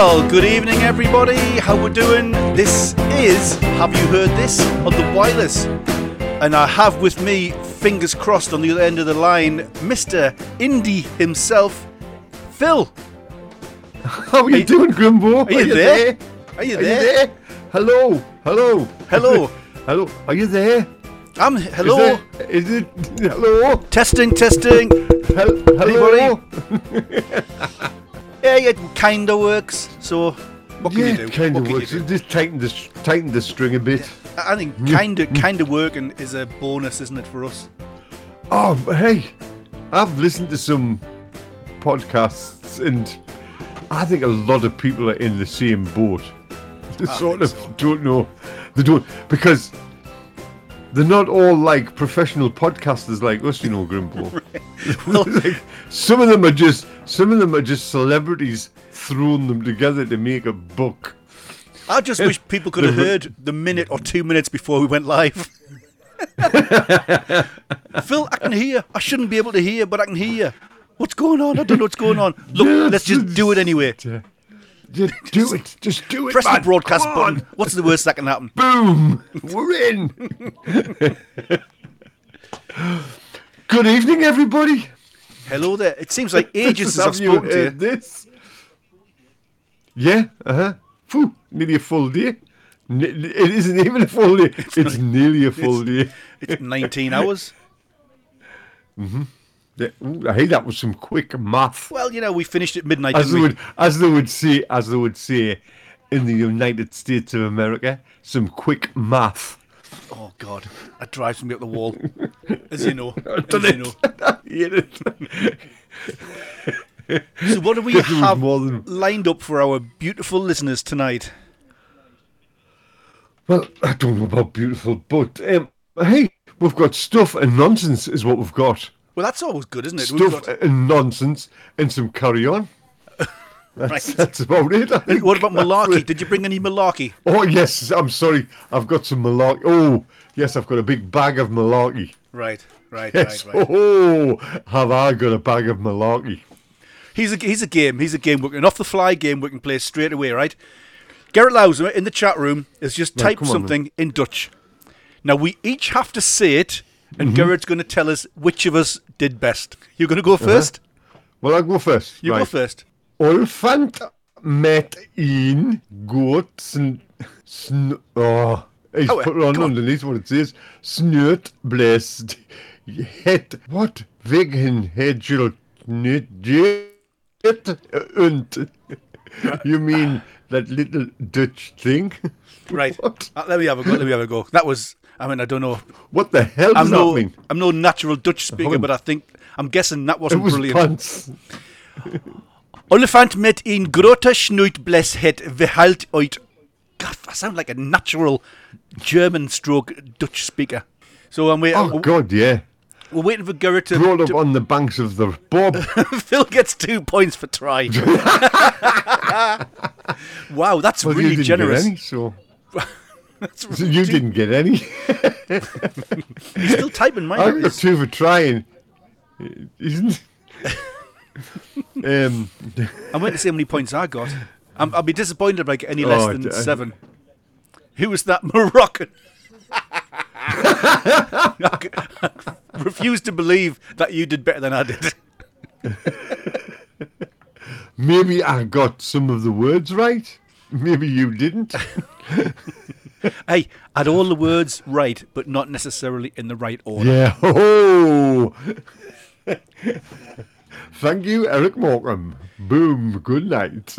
Well, good evening, everybody. How we doing? This is Have You Heard This on the wireless, and I have with me, fingers crossed, on the other end of the line, Mister Indie himself, Phil. How are you, doing, Grimbo? Are you there? Are you Are you there? Hello, hello, Hello. hello. Are you there? I'm hello. Is it? Hello. Testing, testing. Hel- hello. Yeah, it kind of works. So, what can yeah, you do? kind of works. Just tighten the tighten the string a bit. I think kind of, kind of working is a bonus, isn't it, for us? Oh, hey, I've listened to some podcasts, and I think a lot of people are in the same boat. They sort of so. don't know. They don't because they're not all like professional podcasters like us, you know, Grimpo. like, some of them are just some of them are just celebrities throwing them together to make a book. I just wish people could have heard the minute or two minutes before we went live. Phil, I can hear. I shouldn't be able to hear, but I can hear. What's going on? I don't know what's going on. Look, let's just do it anyway. Just do it. Just do it. Press the broadcast Come on. button. What's the worst that can happen? Boom! We're in. Good evening, everybody. Hello there. It seems like ages since I've Have you spoken to you. This? Yeah. Uh huh. Phew, nearly a full day. It isn't even a full day. It's, nearly a full day. It's 19 hours. Ooh, Hey, that was some quick math. Well, you know, we finished at midnight, As they we? would, as they would say, as they would say, in the United States of America, some quick math. Oh, God. That drives me up the wall. As you know. As you know. So, what do we have than- lined up for our beautiful listeners tonight? Well, I don't know about beautiful, but um, hey, we've got stuff and nonsense, is what we've got. Well, that's always good, isn't it? Stuff got- and nonsense and some carry on. That's, Right. that's about it. What about malarkey? Did you bring any malarkey? Oh yes, I'm sorry. I've got some malarkey. Oh yes, I've got a big bag of malarkey. Right, right, Yes. right, right. Oh, have I got a bag of malarkey? He's a he's a game. He's a game. Can off the fly game. We can play straight away. Right. Garrett Lauser in the chat room has just Right, typed on, something in Dutch. Now we each have to say it, and Garrett's going to tell us which of us did best. You're going to go 1st Well, I'll go first. You right. go first. Olfant met in goed sn... sn oh, he's Oh, put on underneath what it says. Sneut blessed. Het, what? Wegen het je niet het und. You mean that little Dutch thing? Right. Uh, let me have a go. Let me have a go. That was. I mean, I don't know. What the hell does I'm that mean? I'm no natural Dutch speaker, on. but I think I'm guessing that wasn't it was brilliant. Olifant met een grote snoetbles het verhaalt uit. God, I sound like a natural German stroke Dutch speaker. So um, I'm waiting. Oh, uh, God, yeah. We're waiting for Garrett to. Brought up to- on the banks of the Bob. Phil gets two points for try. wow, that's Well, really generous. Any, so. So you didn't get any. He's still typing mine. I got two for trying. Isn't? um, I'm waiting to see how many points I got. I'm, I'll be disappointed if I get any less Oh, than d- seven. Who was that Moroccan? I refuse to believe that you did better than I did. maybe I got some of the words right. Maybe you didn't. Hey, I had all the words right, but not necessarily in the right order. yeah. Oh. Thank you, Eric Morecambe. Boom. Good night.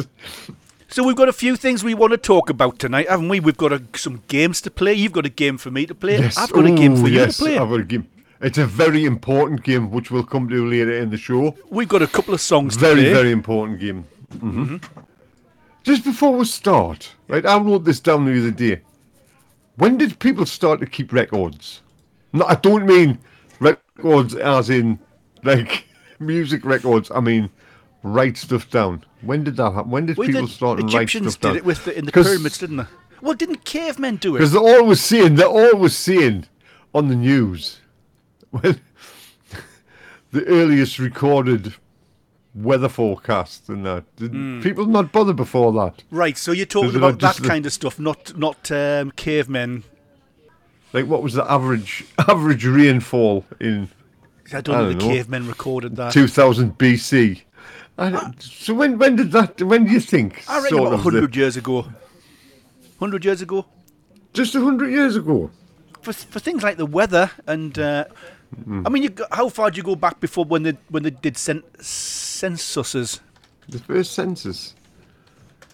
So we've got a few things we want to talk about tonight, haven't we? We've got a, some games to play. You've got a game for me to play. Yes. I've got a game Ooh, for you yes, to play. I've got a game. It's a very important game, which we'll come to later in the show. We've got a couple of songs to Very, play. very important game. hmm Just before we start, right? I wrote this down the other day. When did people start to keep records? No, I don't mean records as in like music records. I mean write stuff down. When did that happen? When did people did. start to write stuff down? Egyptians did it with the, in the pyramids, didn't they? Well, didn't cavemen do it? Because they're always saying, they're always saying on the news when the earliest recorded weather forecasts and that. Did Hmm. people not bother before that? Right, so you're talking about that the- kind of stuff, not not um, cavemen. Like, what was the average average rainfall in I don't I know don't the know. cavemen recorded that. 2000 BC? I so when when did that? When do you think? I reckon about the- 100 years ago. 100 years ago. just hundred years ago. For, for things like the weather and. Uh, Hmm. I mean, you, how far do you go back before when they when they did cen- censuses? The first census.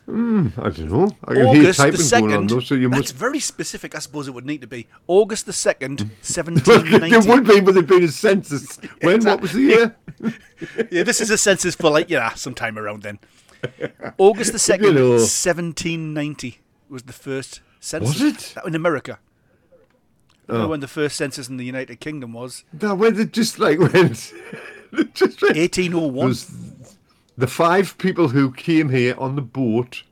Hmm, I don't know. I can hear August the typing going on second. though, so you That's very specific. I suppose it would need to be August the second, seventeen ninety. there would be, but there'd been a census. When? What was the year? Yeah, this is a census for like yeah, sometime around then. August the second, know. seventeen ninety was the first census. Was it? That- in America? Oh. when the first census in the United Kingdom was. No, where they just like went. just went. Eighteen oh one. The five people who came here on the boat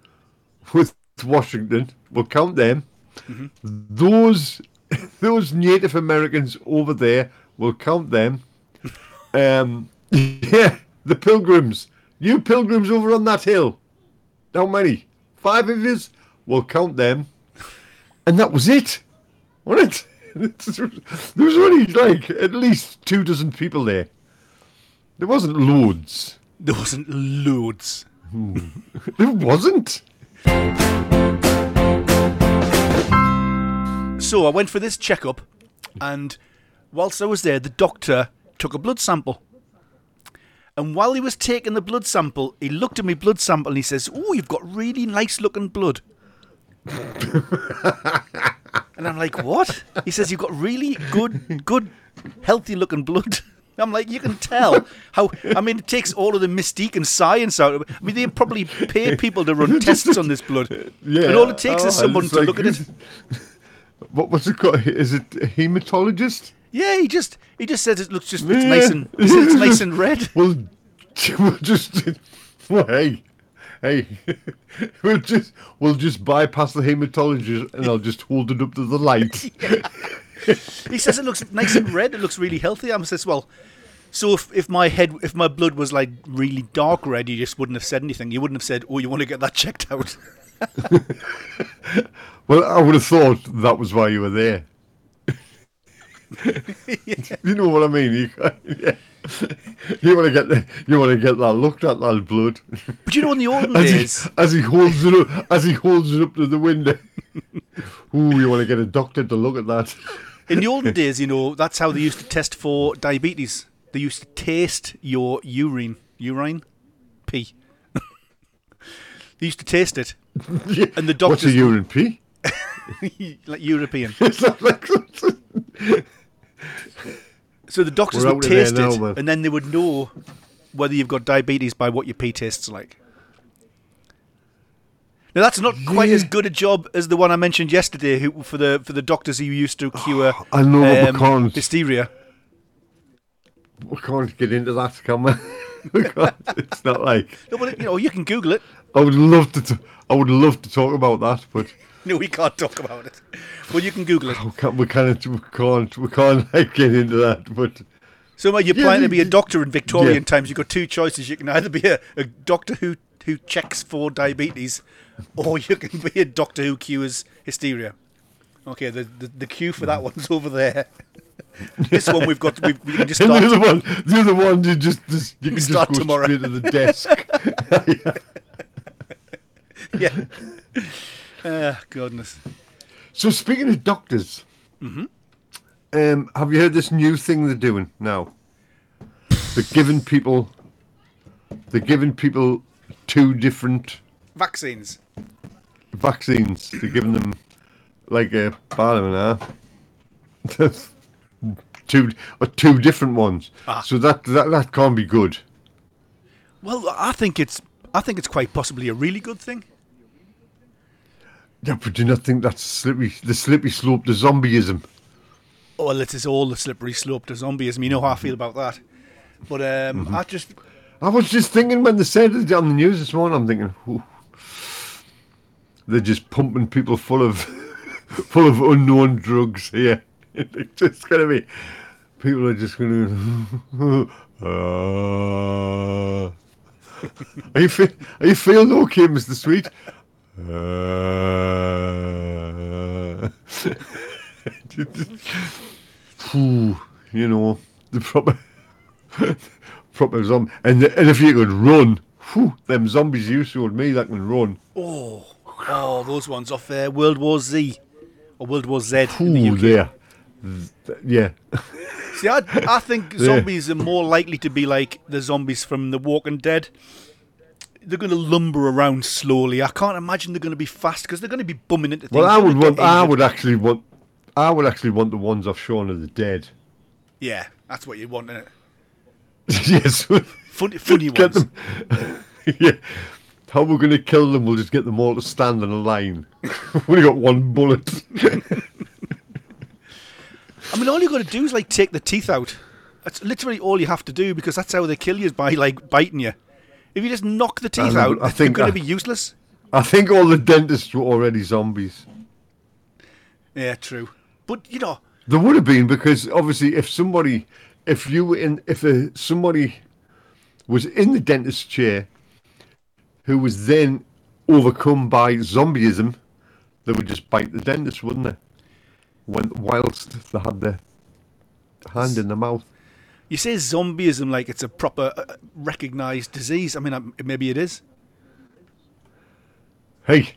with Washington. We'll count them. Mm-hmm. Those those Native Americans over there. We'll count them. Um, yeah, the Pilgrims. You Pilgrims over on that hill. How many? Five of us? We'll count them. And that was it. Wasn't it? There was only like at least two dozen people there. There wasn't loads. There wasn't loads. Hmm. There wasn't. So I went for this checkup, and whilst I was there, the doctor took a blood sample. And while he was taking the blood sample, he looked at my blood sample and he says, "Oh, you've got really nice looking blood." and I'm like, "What?" He says, "You've got really good, good, healthy looking blood." I'm like, you can tell how. I mean, it takes all of the mystique and science out of it. I mean, they probably pay people to run tests on this blood, Yeah. and all it takes is Oh, someone to like- look at it. What was it called? Is it a hematologist? Yeah, he just he just says it looks just it's nice and it's nice and red. Well, we'll just. Well, hey, hey, we'll just we'll just bypass the hematologist and I'll just hold it up to the light. He says it looks nice and red. It looks really healthy. I says, well, so if, if my head if my blood was like really dark red, you just wouldn't have said anything. You wouldn't have said, oh, you want to get that checked out. Well, I would have thought that was why you were there. You know what I mean? You, yeah. You want to get the, you want to get that looked at that blood But you know, in the olden as days, he, as he holds it up as he holds it up to the window. Ooh, you want to get a doctor to look at that? in the olden days, you know, that's how they used to test for diabetes. They used to taste your urine, urine, pee. they used to taste it, Yeah. and the doctor What's a urine pee? like European. Is that like So the doctors We're would taste now, it, man. and then they would know whether you've got diabetes by what your pee tastes like. Now that's not quite as good a job as the one I mentioned yesterday, who, for the for the doctors who used to cure I know, but we um, can't. hysteria. we can't get into that, can we? we. It's not like No, but you know you can Google it. I would love to. T- I would love to talk about that, but No, we can't talk about it. Well, you can Google it. we can't. We can't. We can't. We can't like, get into that. But So, you're Yeah, planning to be a doctor in Victorian yeah. times, you've got two choices. You can either be a, a doctor who who checks for diabetes, or you can be a doctor who cures hysteria. Okay, the the, the queue for that mm. one's over there. this one we've got. We, we can just and the other one, the other one, you just, just you can just Start go tomorrow. straight to the desk. Yeah. Ah, goodness. so speaking of doctors, Mm-hmm. um, have you heard this new thing they're doing now? They're giving people, they're giving people two different Vaccines. vaccines. They're giving them like a pardon now. two or two different ones. Ah. So that, that that can't be good. Well, I think it's. I think it's quite possibly a really good thing. Yeah, but do you not think that's slippery the slippery slope to zombieism? Oh, well, it is all the slippery slope to zombieism. You know how I feel about that. But um, Mm-hmm. I just. I was just thinking when they said it on the news this morning, I'm thinking, Ooh, they're just pumping people full of full of unknown drugs here. it's just gonna be people are just gonna uh, are you fe- are you feeling okay, Mister Sweet? Uh, you know the proper proper zombie, and and if you could run, whew, them zombies you showed me that can run. Oh, oh, those ones off uh, World War Z or World War Z the Ooh, there, Th- yeah. See, I, I think zombies are more likely to be like the zombies from The Walking Dead. They're going to lumber around slowly. I can't imagine they're going to be fast because they're going to be bumming into things. Well, I would want. I would actually want. I would actually want the ones off Shaun of the Dead. Yeah, that's what you want, innit? yes. Funny, funny get ones. them. yeah. How we're going to kill them? We'll just get them all to stand in a line. We've only got one bullet. I mean, all you got to do is like take the teeth out. That's literally all you have to do because that's how they kill you is by like biting you. If you just knock the teeth know, out, I think going I- to be useless. I think all the dentists were already zombies. Yeah, true. But you know, There would have been because obviously, if somebody, if you were in, if a, somebody was in the dentist chair, who was then overcome by zombieism, they would just bite the dentist, wouldn't they? When whilst they had their hand in the mouth. You say zombieism like it's a proper uh, recognized disease. I mean, um, maybe it is. Hey,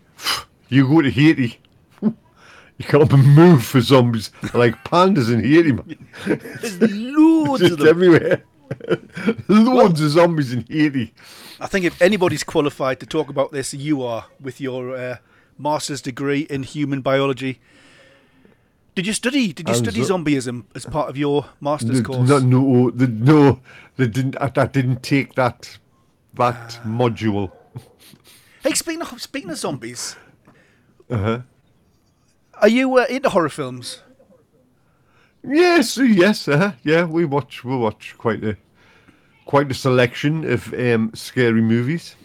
you go to Haiti. You can't move for zombies like pandas in Haiti, man. There's loads of Just them. everywhere. Loads of zombies in Haiti. I think if anybody's qualified to talk about this, you are with your uh, master's degree in human biology. Did you study? Did you study zo- zombieism as part of your master's course? No, no, the, no, they didn't. I, I didn't take that that module. Hey, speaking of speaking of zombies, Uh huh. are you uh, into horror films? Yes, yes, uh, yeah. We watch, we watch quite a quite a selection of um, scary movies.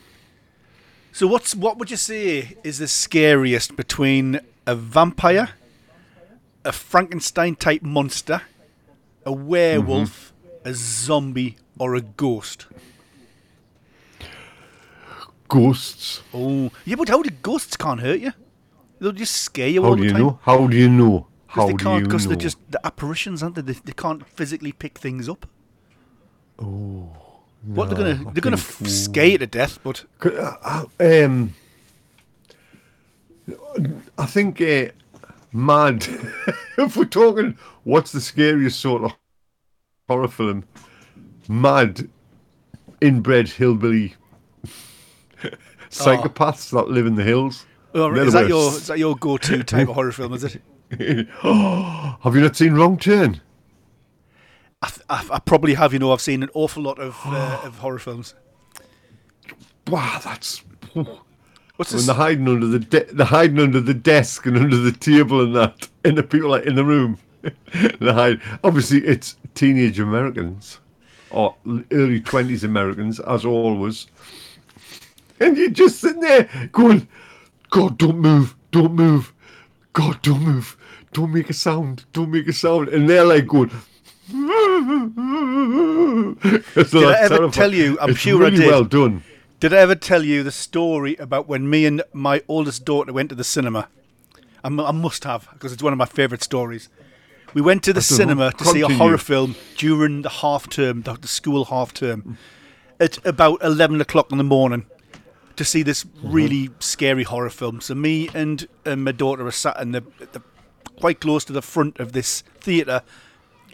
So what's what would you say is the scariest between a vampire, a Frankenstein type monster, a werewolf, a zombie, or a ghost? Ghosts. Oh, yeah, but how do ghosts can't hurt you? They'll just scare you How all do the you time. know? How do you know? How they can't, you because they're just the apparitions, aren't they? they? They can't physically pick things up. Oh. What they're gonna I they're gonna f- scare you to death, but uh, uh, Um, I think uh, Mad. if we're talking, what's the scariest sort of horror film? Mad, inbred hillbilly psychopaths that live in the hills. Oh, is that your is that your go-to type of horror film? Is it? Have you not seen Wrong Turn? I, th- I, I probably have. You know, I've seen an awful lot of uh, of horror films. Wow, that's. When What's this? they're hiding under the de- they're hiding under the desk and under the table and that, and the people like in the room. they hide. Obviously, it's teenage Americans or early twenties Americans, as always. And you're just sitting there going, "God, don't move, don't move, God, don't move, don't make a sound, don't make a sound," and they're like going. Did I ever tell you- I'm it's sure I really did. well done. Did I ever tell you the story about when me and my oldest daughter went to the cinema? I, must have because it's one of my favourite stories. We went to the cinema to see a horror film during the half term, the, the school half term, at about eleven o'clock in the morning, to see this really scary horror film. So me and, and my daughter are sat in the, the quite close to the front of this theatre,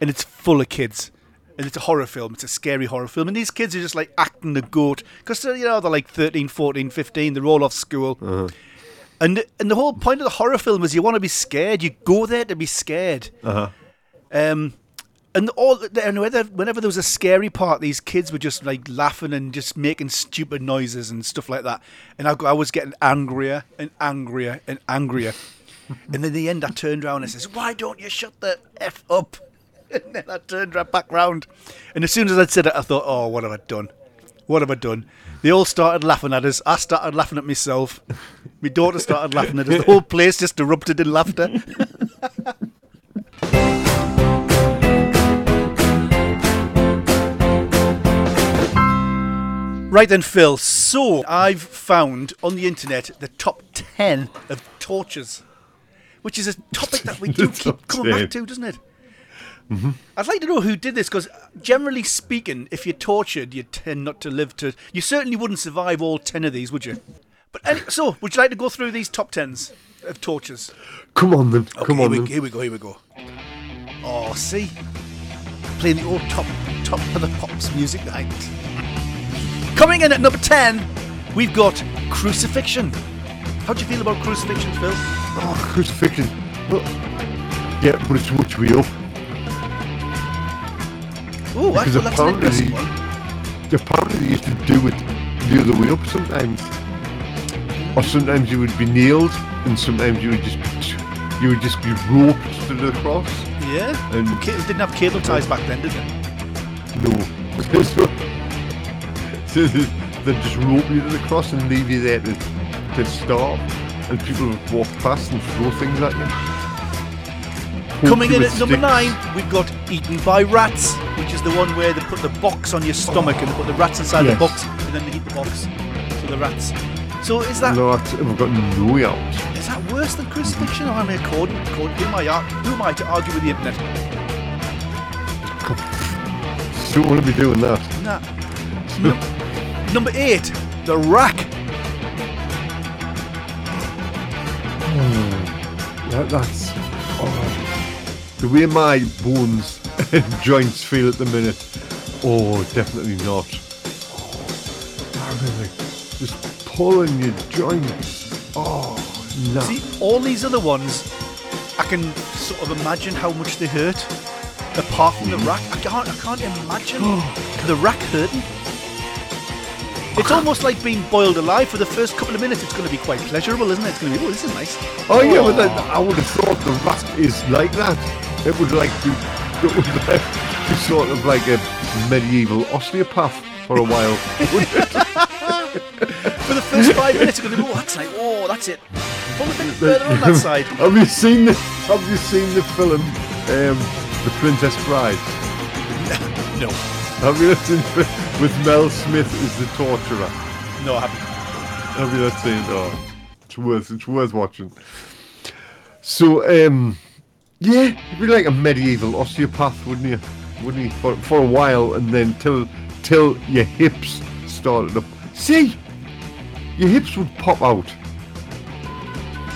and it's full of kids. And it's a horror film. It's a scary horror film. And these kids are just like acting the goat. Because, you know, they're like 13, 14, 15. They're all off school. And, and the whole point of the horror film is you want to be scared. You go there to be scared. Uh-huh. Um, and all and whether, whenever there was a scary part, these kids were just like laughing and just making stupid noises and stuff like that. And I, I was getting angrier and angrier and angrier. and then in the end, I turned around and says, "Why don't you shut the f up?" And then I turned right back round. And as soon as I'd said it, I thought, "Oh, what have I done? What have I done?" They all started laughing at us. I started laughing at myself. My daughter started laughing at us. The whole place just erupted in laughter. Right then, Phil. So I've found on the internet the top ten of tortures, which is a topic that we do keep coming 10. back to, doesn't it? Mm-hmm. I'd like to know who did this because, generally speaking, if you're tortured, you tend not to live to. You certainly wouldn't survive all ten of these, would you? But any, so, would you like to go through these top tens of tortures? Come on then. Okay, Come here on we, then. here we go. Here we go. Oh, see, playing the old top top of the pops music night. Coming in at number ten, we've got crucifixion. How do you feel about crucifixion, Phil? Oh, crucifixion. Well, yeah, but it's much way Oh, that's, Because well, that's an apparently, one. apparently they used to do it the other way up sometimes. Or sometimes you would be nailed, and sometimes you would just be, you would just be roped to the cross. Yeah. And Ca- didn't have cable ties back then, did they? no, so, so they they'd just rope you to the cross and leave you there to, to starve, and people would walk past and throw things at you. Coming in at number nine, we've got eaten by rats, which is the one where they put the box on your stomach and they put the rats inside Yes. the box, and then they eat the box. So the rats. So is that No, we've got no out. Is that worse than crucifixion? Or am I according, according who am I who am I to argue with the internet? Don't want to be doing that. Nah. Num- number eight, the rack. Hmm. That, that's oh, the way my bones joints feel at the minute. Oh, definitely not. Oh, Everything just pulling your joints. Oh, no. See, all these other ones, I can sort of imagine how much they hurt. Apart from the rack, I can't. I can't imagine the rack hurting. It's almost like being boiled alive. For the first couple of minutes, it's going to be quite pleasurable, isn't it? It's going to be, oh, this is nice. Oh yeah, but then oh. I would have thought the rat is like that. It would like be, it like sort of like a medieval osteopath for a while. For the first five minutes, it's going oh, that's nice. Oh, that's it. Pull a bit further on that side. Have you seen the Have you seen the film um, The Princess Bride? No, Have you seen with Mel Smith as the torturer? no, I haven't. Have you not seen it? Oh, it's worth it's worth watching. So um, yeah, you'd be like a medieval osteopath, wouldn't you? Wouldn't you? For, for a while, and then till till your hips started up. See, your hips would pop out.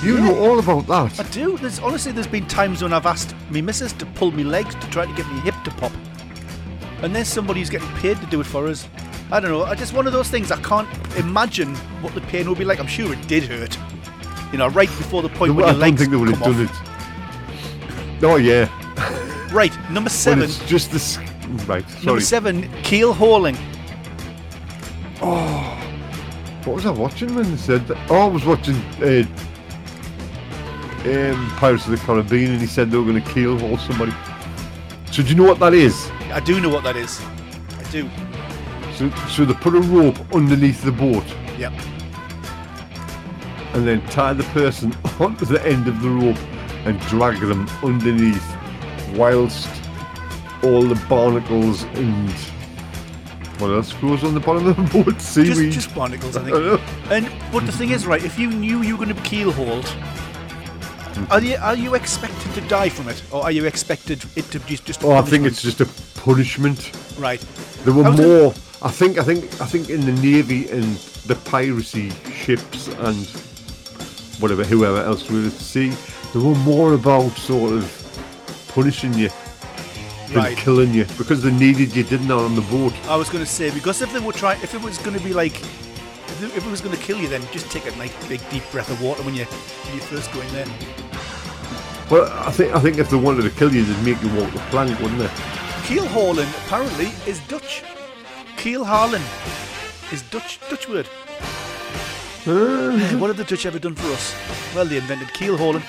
You Yeah. know all about that. I do. There's honestly, there's been times when I've asked me missus to pull me legs to try to get me hip to pop, and there's somebody who's getting paid to do it for us. I don't know. I just one of those things. I can't imagine what the pain would be like. I'm sure it did hurt. You know, right before the point No, when I your don't legs think they would have done off. it. Oh yeah, Right, number seven. it's just this. Right, Sorry. Number seven, keel hauling. Oh, what was I watching when they said that? Oh, I was watching uh, um, Pirates of the Caribbean, and he said they were going to keel haul somebody. So do you know what that is? I do know what that is. I do. So, so they put a rope underneath the boat Yep. and then tie the person onto the end of the rope and drag them underneath, whilst all the barnacles and what else goes on the bottom of the boat? Just, Seaweed. just barnacles, I I think. And but the thing is, right? If you knew you were going to be keel hauled, Mm-hmm. are you are you expected to die from it, or are you expected it to just just? Oh, I think it's just a punishment. right. There were more. I think. I think. I think in the navy and the piracy ships and whatever, whoever else we were at sea, there were more about sort of punishing you than Right. killing you because they needed you, didn't they, on the boat? I was going to say because if they were trying, if it was going to be like, if it, if it was going to kill you, then just take a nice big deep breath of water when you when you first go in there. Well, I think. I think if they wanted to kill you, they'd make you walk the plank, wouldn't they? Keel hauling apparently is Dutch. Keel hauling is Dutch Dutch word. Uh. what have the Dutch ever done for us? Well, they invented keel hauling.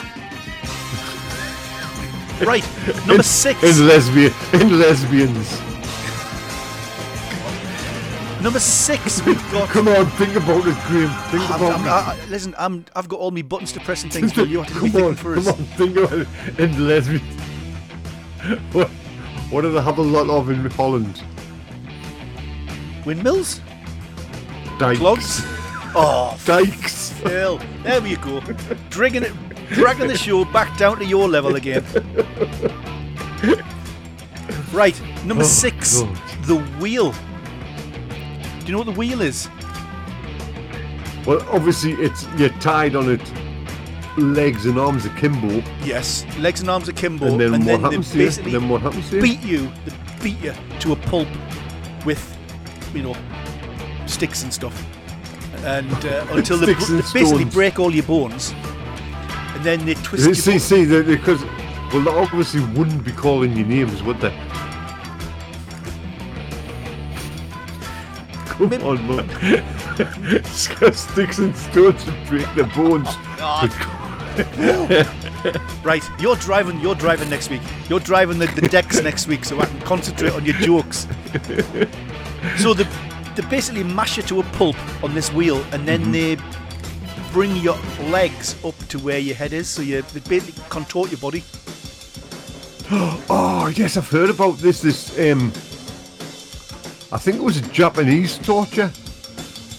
Right, number six. In lesbian, in lesbians. Number six, we've got. Come on, think about it, Graham. Think I'm, about I'm, it. I, I- listen, I'm, I've got all my buttons to press and things. Well, you have to be come on, for come us. on, think about it. In lesbian. What, what do they have a lot of in Holland? Windmills? Dykes. Clogs? Oh, Dykes. Phil. There we go. Dragging it, dragging the show back down to your level again. Right, number Oh, six, God. the wheel. Do you know what the wheel is? Well, obviously, it's you're tied on it, legs and arms akimbo, Yes, legs and arms akimbo, and then and what then they happens to you? basically Then what happens to you? beat you, they beat you to a pulp with, you know, sticks and stuff, and uh, until they, br- they basically break all your bones, and then they twist your See, see, they- because well, they obviously wouldn't be calling you names, would they? Come Maybe- on, man. It's got sticks and stones to break their bones. Oh, God. Right, you're driving. You're driving next week. You're driving the, the decks next week, so I can concentrate on your jokes. So they, they basically mash you to a pulp on this wheel, and then mm-hmm. they bring your legs up to where your head is, so you basically contort your body. Oh yes, I've heard about this. This um, I think it was a Japanese torture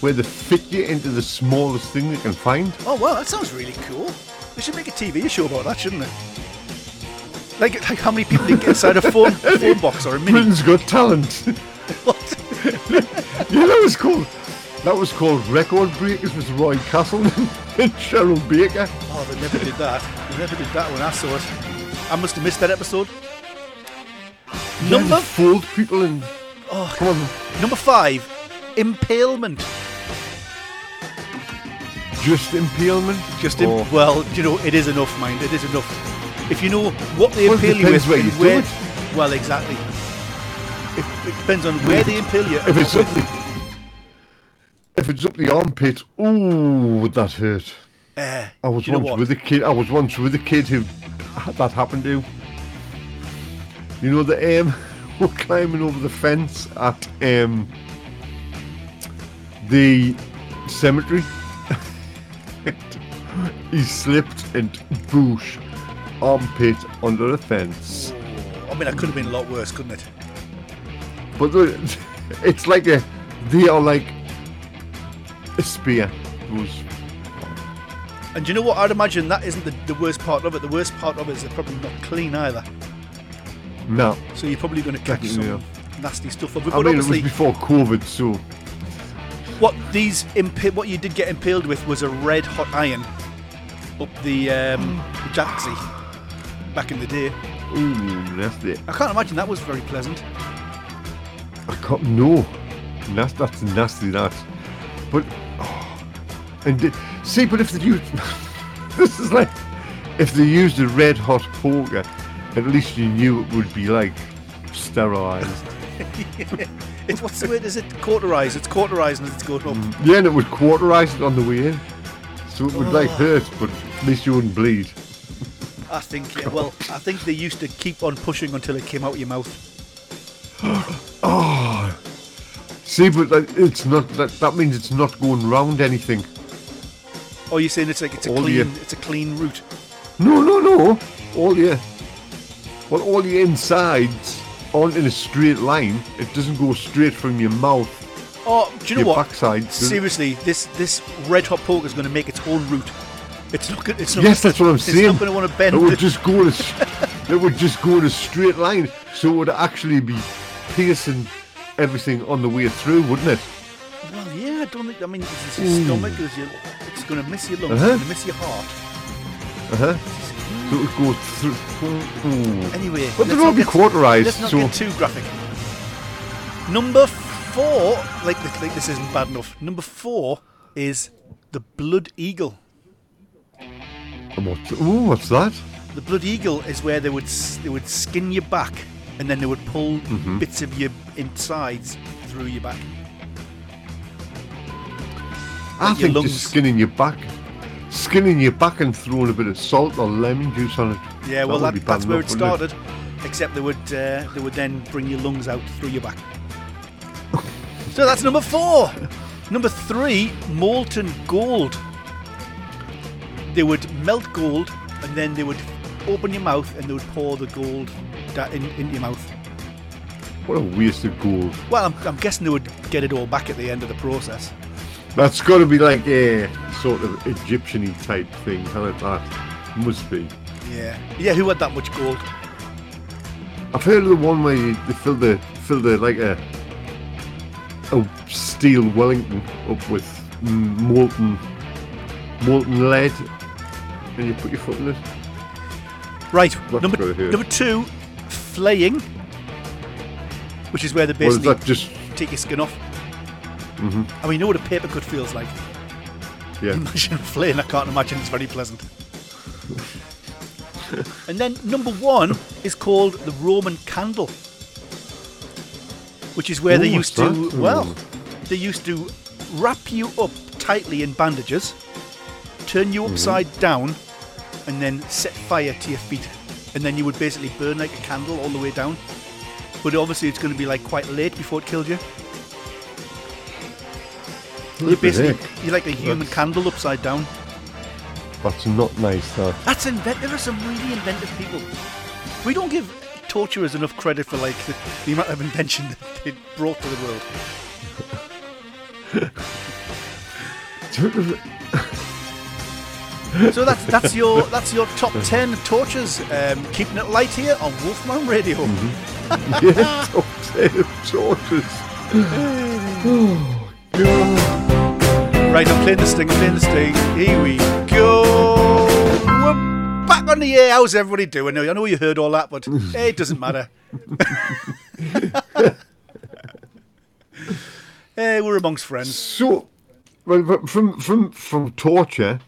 where they fit you into the smallest thing they can find. Oh wow, that sounds really cool. They should make a TV show about that, shouldn't they? Like, like how many people get inside a phone phone box or a mini? Britain's Got Talent. What? yeah, that was called. That was called Record Breakers with Roy Castle and Cheryl Baker. Oh, they never did that. They never did that when I saw it. I must have missed that episode. Yeah, Number fooled people and oh, come on, number five, impalement. just impalement. Just in, Or- oh. well, you know, it is enough, mind. It is enough. If you know what they Well, impale you with, where you where, well, exactly. It, it depends on where they impale you. if it's if it's up the armpit, ooh, would that hurt? Uh, I was once with a kid. I was once with a kid who had that happened to. You know the um, we're climbing over the fence at um the cemetery. he slipped and boosh armpit under the fence. I mean, that could have been a lot worse, couldn't it? But it's like a they are like spear. And do you know what? I'd imagine that isn't the, the worst part of it. The worst part of it is they're probably not clean either. no. So you're probably going to catch some Yeah. nasty stuff. But I mean, it was before COVID, so what these impa- what you did get impaled with was a red hot iron up the um, back in the day. ooh, nasty. I can't imagine that was very pleasant. I can't. No, that's that's nasty. That, but and see, but if they use this is like if they used a red hot poker, at least you knew it would be like sterilized. It's what's the word? Is it cauterized? It's cauterized and it's going up. Mm. Yeah, and it would cauterize it on the way in, so it would like ah. hurt, but at least you wouldn't bleed. I think. Yeah, well, I think they used to keep on pushing until it came out of your mouth. Oh. See, but like, it's not that. That means it's not going round anything. Or you're saying it's like it's a All clean, year. it's a clean route. No, no, no. All your well, all your insides aren't in a straight line. It doesn't go straight from your mouth. Oh, do you know what? backside, it? Seriously, this this red hot poker is going to make its own route. It's not. Gonna, it's not. Yes, that's what I'm saying. it's not going to want to bend. It would just go in a, s- it would just go in a straight line, so it would actually be piercing everything on the way through, wouldn't it? Well, yeah, I don't think. I mean, it's your stomach. It's, your, it's going to miss your lungs. Uh-huh. It's going to miss your heart. Uh huh. So it would go through. Anyway, But not all be cauterized, Let's not so get too graphic. Number four, like like this isn't bad enough. Number four is the blood eagle. What? Ooh, what's that? The blood eagle is where they would they would skin your back and then they would pull Mm-hmm. bits of your insides through your back. I Like think just skinning your back, skinning your back and throwing a bit of salt or lemon juice on it. Yeah, well, that, be bad that's where it started. Except they would uh, they would then bring your lungs out through your back. so that's number four. Number three, molten gold. They would melt gold and then they would open your mouth and they would pour the gold da- in, into your mouth. What a waste of gold. Well, I'm, I'm guessing they would get it all back at the end of the process. That's got to be like a sort of Egyptian-y type thing, can it? That must be. Yeah. Yeah, who had that much gold? I've heard of the one where you, they fill the fill the like a a steel Wellington up with molten molten lead, and you put your foot in it. Right. That's Number what I heard. number two, flaying, which is where they is basically that just take your skin off. Mm-hmm. I mean, you know what a paper cut feels like. yeah? Imagine flaying. I can't imagine it's very pleasant. and then number one is called the Roman candle, which is where they Oh, used to that? well, they used to wrap you up tightly in bandages, turn you Mm-hmm. upside down, and then set fire to your feet, and then you would basically burn like a candle all the way down. But obviously, it's going to be like quite late before it killed you. You What the basically heck? you're like a human That's- candle upside down. That's not nice. though. That's invent. There are some really inventive people. We don't give torturers enough credit for like the, the amount of invention that they brought to the world. So that's that's your that's your top ten tortures. Um, keeping it light here on Wolfman Radio. yeah, top ten tortures. Oh God. Right, I'm playing the sting. I'm playing the sting. Here we go. We're back on the air. How's everybody doing? I know you heard all that, but hey, it doesn't matter. hey, we're amongst friends. So, well, from from from torture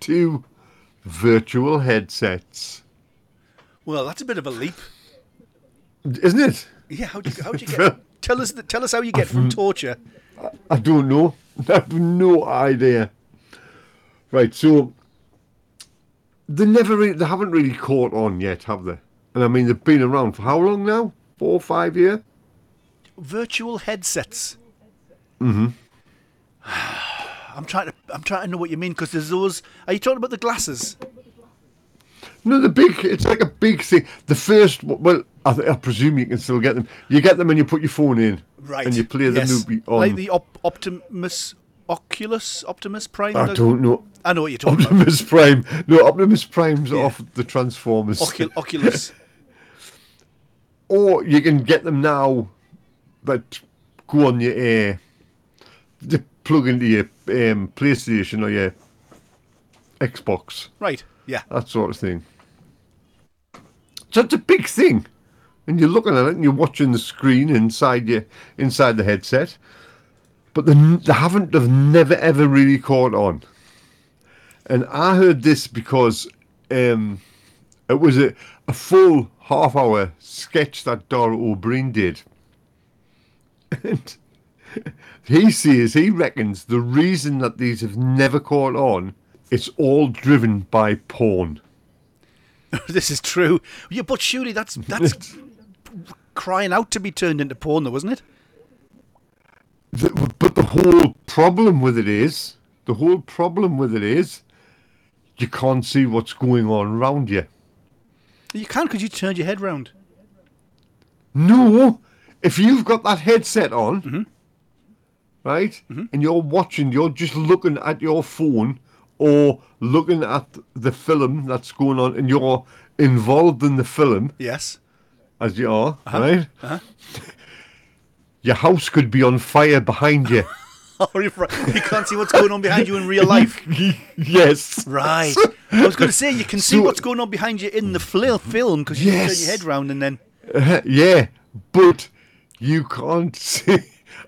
to virtual headsets, Well, that's a bit of a leap. isn't it? Yeah, how'd you, how'd you get? Tell us, tell us how you get from torture. I don't know. I have no idea. Right, so they never, really, they haven't really caught on yet, have they? And I mean, they've been around for how long now? Four or five years? Virtual headsets. Mm-hmm. I'm trying to, I'm trying to know what you mean because there's those. Are you talking about the glasses? No, the big. It's like a big thing. The first, well, I, th- I presume you can still get them. You get them and you put your phone in, Right. And you play the yes. movie on. Like the op- Optimus, Oculus, Optimus Prime. I don't know. I know what you're talking about. Optimus Prime. No, Optimus Prime's off the Transformers. Ocul- Oculus. or you can get them now but go on your air. They plug into your um, PlayStation or your Xbox, right. Yeah. that sort of thing. So it's a big thing, and you're looking at it and you're watching the screen inside your inside the headset. But they, they haven't. They've never ever really caught on. And I heard this because um, it was a, a full half hour sketch that Dara Ó Briain did. And he says, he reckons the reason that these have never caught on, it's all driven by porn. this is true. Yeah, but surely that's that's crying out to be turned into porn, though, wasn't it? The- but the whole problem with it is, the whole problem with it is, you can't see what's going on around you. You can because you turned your head round. No, if you've got that headset on, Mm-hmm. right, and you're watching, you're just looking at your phone or looking at the film that's going on, and you're involved in the film Yes. As you are, Uh-huh. right? Your house could be on fire behind you. You can't see what's going on behind you in real life. yes. Right. I was going to say you can see So- what's going on behind you in the fil- film because you turn your head round and then. Uh, yeah, but you can't see.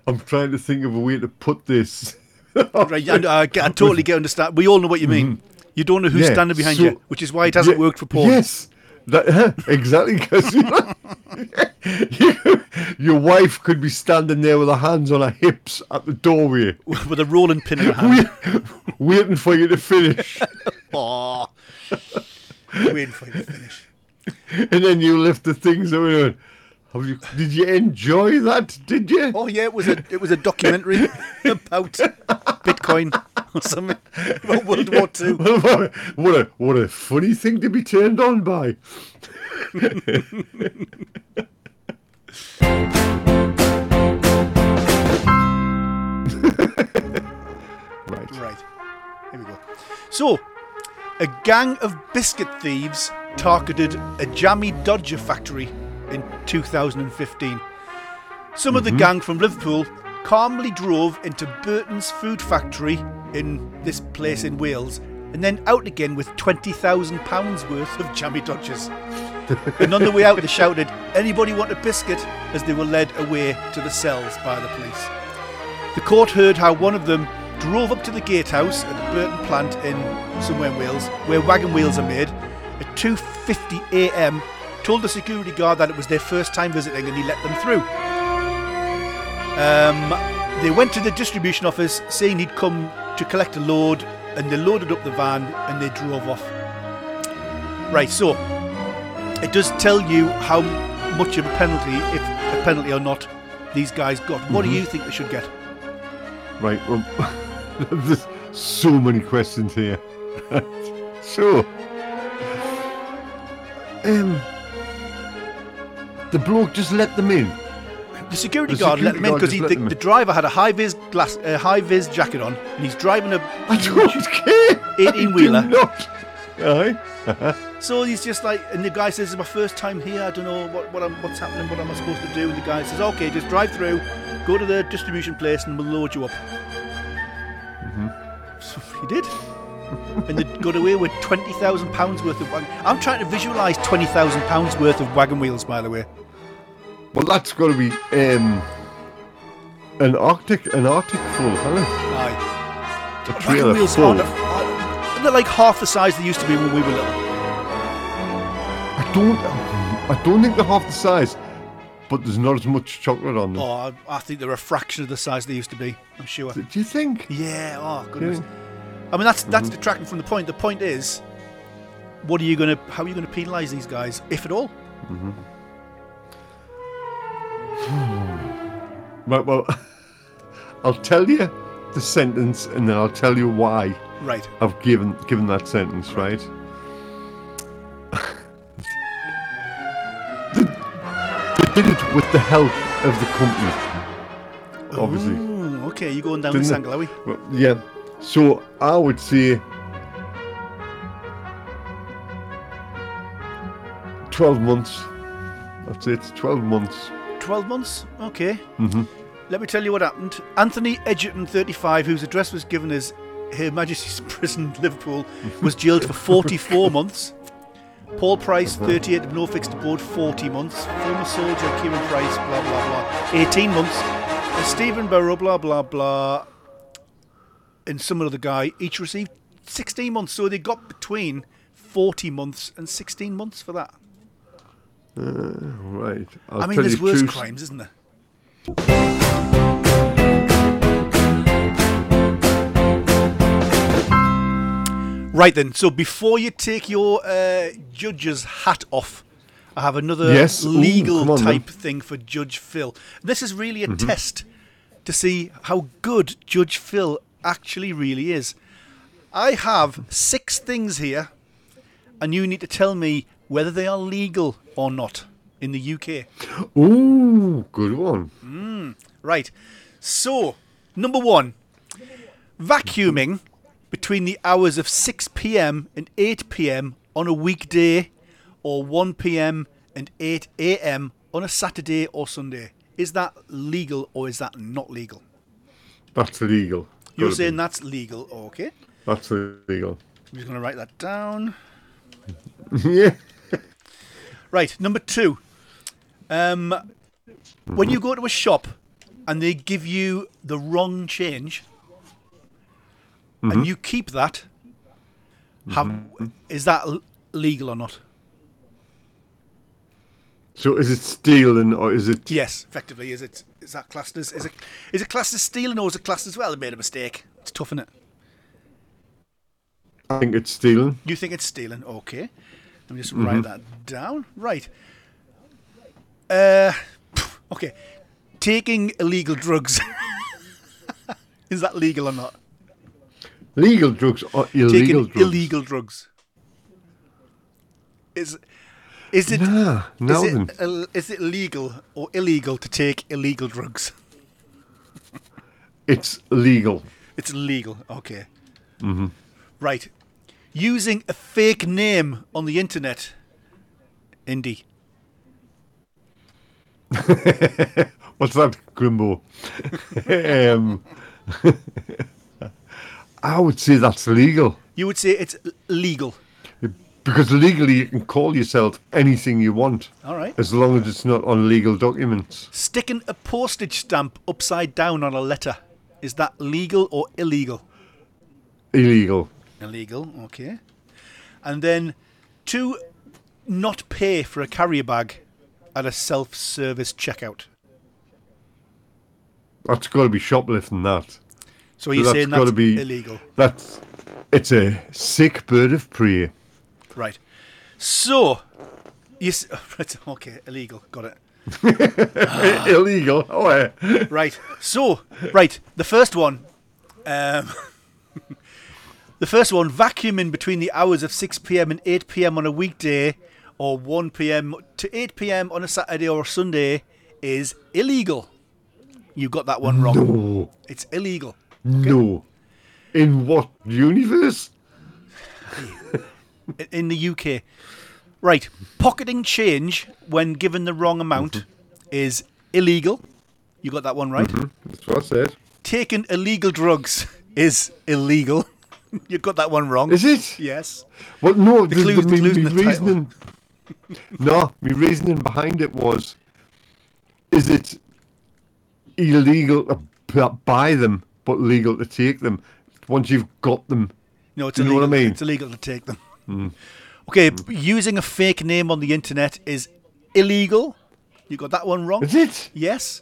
I'm trying to think of a way to put this. Right, and I, I totally get understand. We all know what you mean. You don't know who's Mm-hmm. Yeah, standing behind so- you, which is why it hasn't Yeah, worked for porn. Yes, that, exactly. Because you, your wife could be standing there with her hands on her hips at the doorway, With a rolling pin in her hand. wait, waiting for you to finish, Aw. Waiting for you to finish. and then you lift the things over. and, Have you, did you enjoy that? Did you? Oh yeah, it was a it was a documentary about Bitcoin or something about World. War Two. What a what a funny thing to be turned on by. right. Right. Here we go. So, a gang of biscuit thieves targeted a Jammie Dodger factory in 2015. Some of the mm-hmm. gang from Liverpool calmly drove into Burton's food factory in this place in Wales and then out again with £20,000 worth of Jammie Dodgers. and on the way out, they shouted, Anybody want a biscuit? as they were led away to the cells by the police. The court heard how one of them drove up to the gatehouse at the Burton plant in somewhere in Wales, where wagon wheels are made, at 2:50 a.m. Told the security guard that it was their first time visiting, and he let them through. Um, they went to the distribution office, saying he'd come to collect a load, and they loaded up the van and they drove off. Right, so it does tell you how much of a penalty, if a penalty or not, these guys got. What do you think they should get? Right. Well, there's so many questions here. so, um, the bloke just let them in. The security The guard let security them in because let the, them in. the driver had a high vis glass, uh, high vis jacket on, and he's driving a I don't care. 18 I wheeler. Aye. So he's just like, and the guy says, "It's my first time here. I don't know what, what I'm, what's happening. What am I supposed to do?" And the guy says, "Okay, just drive through, go to the distribution place, and we'll load you up." Mm-hmm. So he did, and they got away with twenty thousand pounds worth of. Wagon. I'm trying to visualise twenty thousand pounds worth of wagon wheels, by the way. Well, that's got to be um, an Arctic, an Arctic full, hasn't it? Aye. A Wagon wheels full. aren't, aren't they're like half the size they used to be when we were little. I don't, I don't think they're half the size, but there's not as much chocolate on them. Oh, I, I think they're a fraction of the size they used to be. I'm sure. Do you think? Yeah. Oh goodness. Yeah. I mean, that's that's mm-hmm. detracting from the point. The point is, what are you going to? How are you going to penalise these guys, if at all? Right, mm-hmm. well, I'll tell you the sentence, and then I'll tell you why Right. I've given given that sentence. Right. they, they did it with the help of the company. Obviously. Ooh, okay, you're going down Didn't this they? angle, are we? Well, yeah. So I would say twelve months. I'd say it's twelve months. Twelve months. Okay. Mm-hmm. Let me tell you what happened. Anthony Edgerton, 35, whose address was given as Her Majesty's Prison, Liverpool, was jailed for 44 months. Paul Price, 38, of no fixed abode, 40 months. Former soldier Kieran Price, blah, blah, blah, 18 months. Stephen Burrow, blah, blah, blah. And some other guy, each received 16 months. So they got between 40 months and 16 months for that. Right. I'll I mean, there's worse truth. crimes, isn't there? Right then, so before you take your uh, judge's hat off, I have another Yes, legal come on then. type thing for Judge Phil. This is really a test to see how good Judge Phil actually really is. I have six things here, and you need to tell me whether they are legal or not in the UK. Ooh, good one. Hmm, right. So, number one, vacuuming between the hours of 6 p.m. and 8 p.m. on a weekday or 1 p.m. and 8 a.m. on a Saturday or Sunday. Is that legal or is that not legal? That's illegal. You're saying be. that's legal. Okay. that's legal. I'm just going to write that down. yeah. Right, number two. Um, when you go to a shop and they give you the wrong change, and you keep that, have, is that legal or not? So is it stealing or is it? Yes, effectively. Is it? Is that classed as? Is it? Is it classed as stealing or is it classed as well? They made a mistake. It's tough, is it? I think it's stealing. You think it's stealing? Okay. Let me just write that down. Right. Uh, okay. Taking illegal drugs. is that legal or not? Legal drugs or illegal Taking drugs? illegal drugs. Is is it Nah, no is then. it ill- is it legal or illegal to take illegal drugs? It's legal. It's legal. Okay. Mm-hmm. Right. Using a fake name on the internet. Indy. What's that, Grimbo? um, I would say that's legal You would say it's legal. Because legally you can call yourself anything you want All right. as long as it's not on legal documents. Sticking a postage stamp upside down on a letter. Is that legal or illegal? Illegal. Illegal, okay. And then to not pay for a carrier bag at a self service checkout. That's got to be shoplifting. That. So you're that's saying gotta that's be- illegal. That's. It's a sick bird of prey. Right. So, you s- right, okay, illegal. Got it. illegal. Oh, yeah. Right. So, right, the first one. Um, the first one, vacuuming between the hours of 6 p.m. and 8 p.m. on a weekday, or 1 p.m. to 8 p.m. on a Saturday or Sunday, is illegal. You got that one wrong. No. It's illegal. No. In what universe? In the UK. Right, pocketing change when given the wrong amount mm-hmm. is illegal. You got that one right. Mm-hmm. That's what I said. Taking illegal drugs is illegal. you got that one wrong. Is it? Yes. Well, no. The, clue- the, the me, clue's in me the reasoning. no, my reasoning behind it was: is it illegal to buy them, but legal to take them once you've got them? No, it's You know what I mean? It's illegal to take them. Mm. Okay, mm. using a fake name on the internet is illegal. You got that one wrong. Is it? Yes.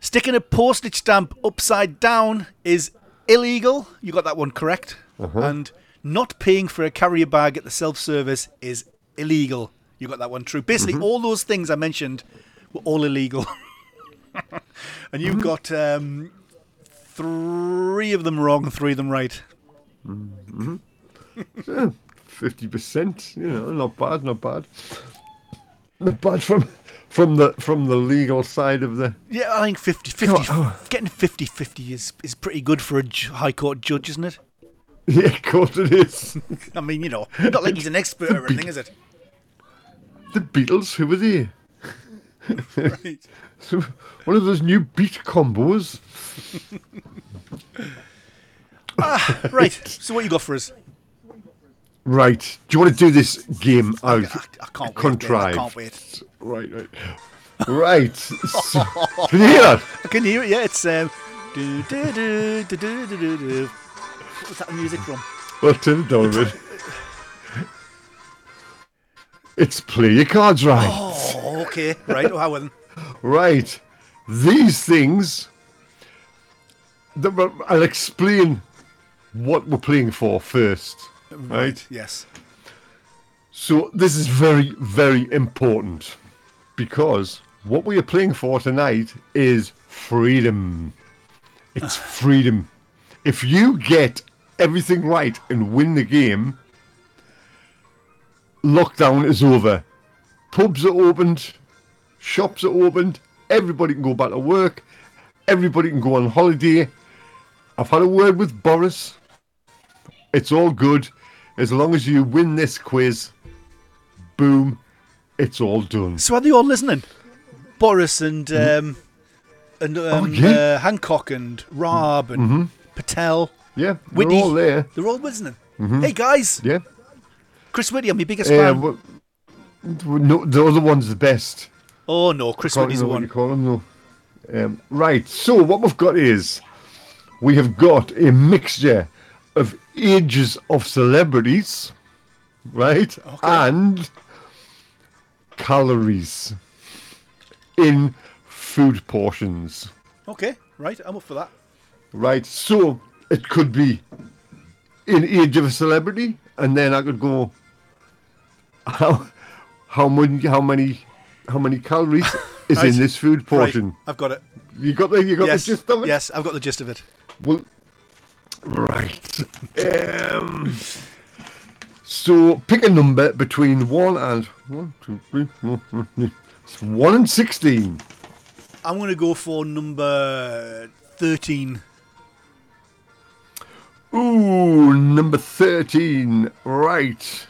Sticking a postage stamp upside down is illegal. You got that one correct. Uh-huh. And not paying for a carrier bag at the self service is illegal. You got that one true. Basically, mm-hmm. all those things I mentioned were all illegal. and you've mm-hmm. got um, three of them wrong, three of them right. Mm-hmm. 50%. You know, not bad, not bad. Not bad from from the from the legal side of the yeah i think 50 50 oh. getting 50 50 is is pretty good for a high court judge isn't it yeah of course it is i mean you know not like he's an expert the or anything Be- is it the beatles who were they right. so one of those new beat combos ah right so what you got for us Right. Do you want to do this game out? I, I can't wait. Ben, I can't wait. Right, right. Right. So, can you hear that? I can hear it. Yeah, it's um. Do, do, do, do, do, do, do, do. What's that music from? Well, turn it down a bit. It's play your cards right. Oh, okay. Right. Oh, then? Right. These things. I'll explain what we're playing for first. Right. Yes. So this is very, very important because what we are playing for tonight is freedom. It's freedom. If you get everything right and win the game, lockdown is over. Pubs are opened, shops are opened, everybody can go back to work, everybody can go on holiday. I've had a word with Boris. It's all good. As long as you win this quiz, boom, it's all done. So are they all listening? Boris and um, and um, yeah. uh, Hancock and Raab and Patel. Yeah, Whitty. we're all there. They're all listening. Hey guys, Yeah. Chris Whitty, I'm your biggest Yeah, fan. well, no, the other one's the best. oh no, Chris Whitty's the what you one. call him though. Um, right. So what we've got is we have got a mixture ages of celebrities, right, and calories in food portions. Okay, right, I'm up for that. Right. So it could be in age of a celebrity, and then I could go how how many how many how many calories is Right. in this food portion. Right, I've got it. You got the you got yes, the gist of it. yes, I've got the gist of it. Well, right. Um, so pick a number between one and one, two, three, four, five, six, it's one and sixteen. I'm going to go for number thirteen. Ooh, number 13. Right.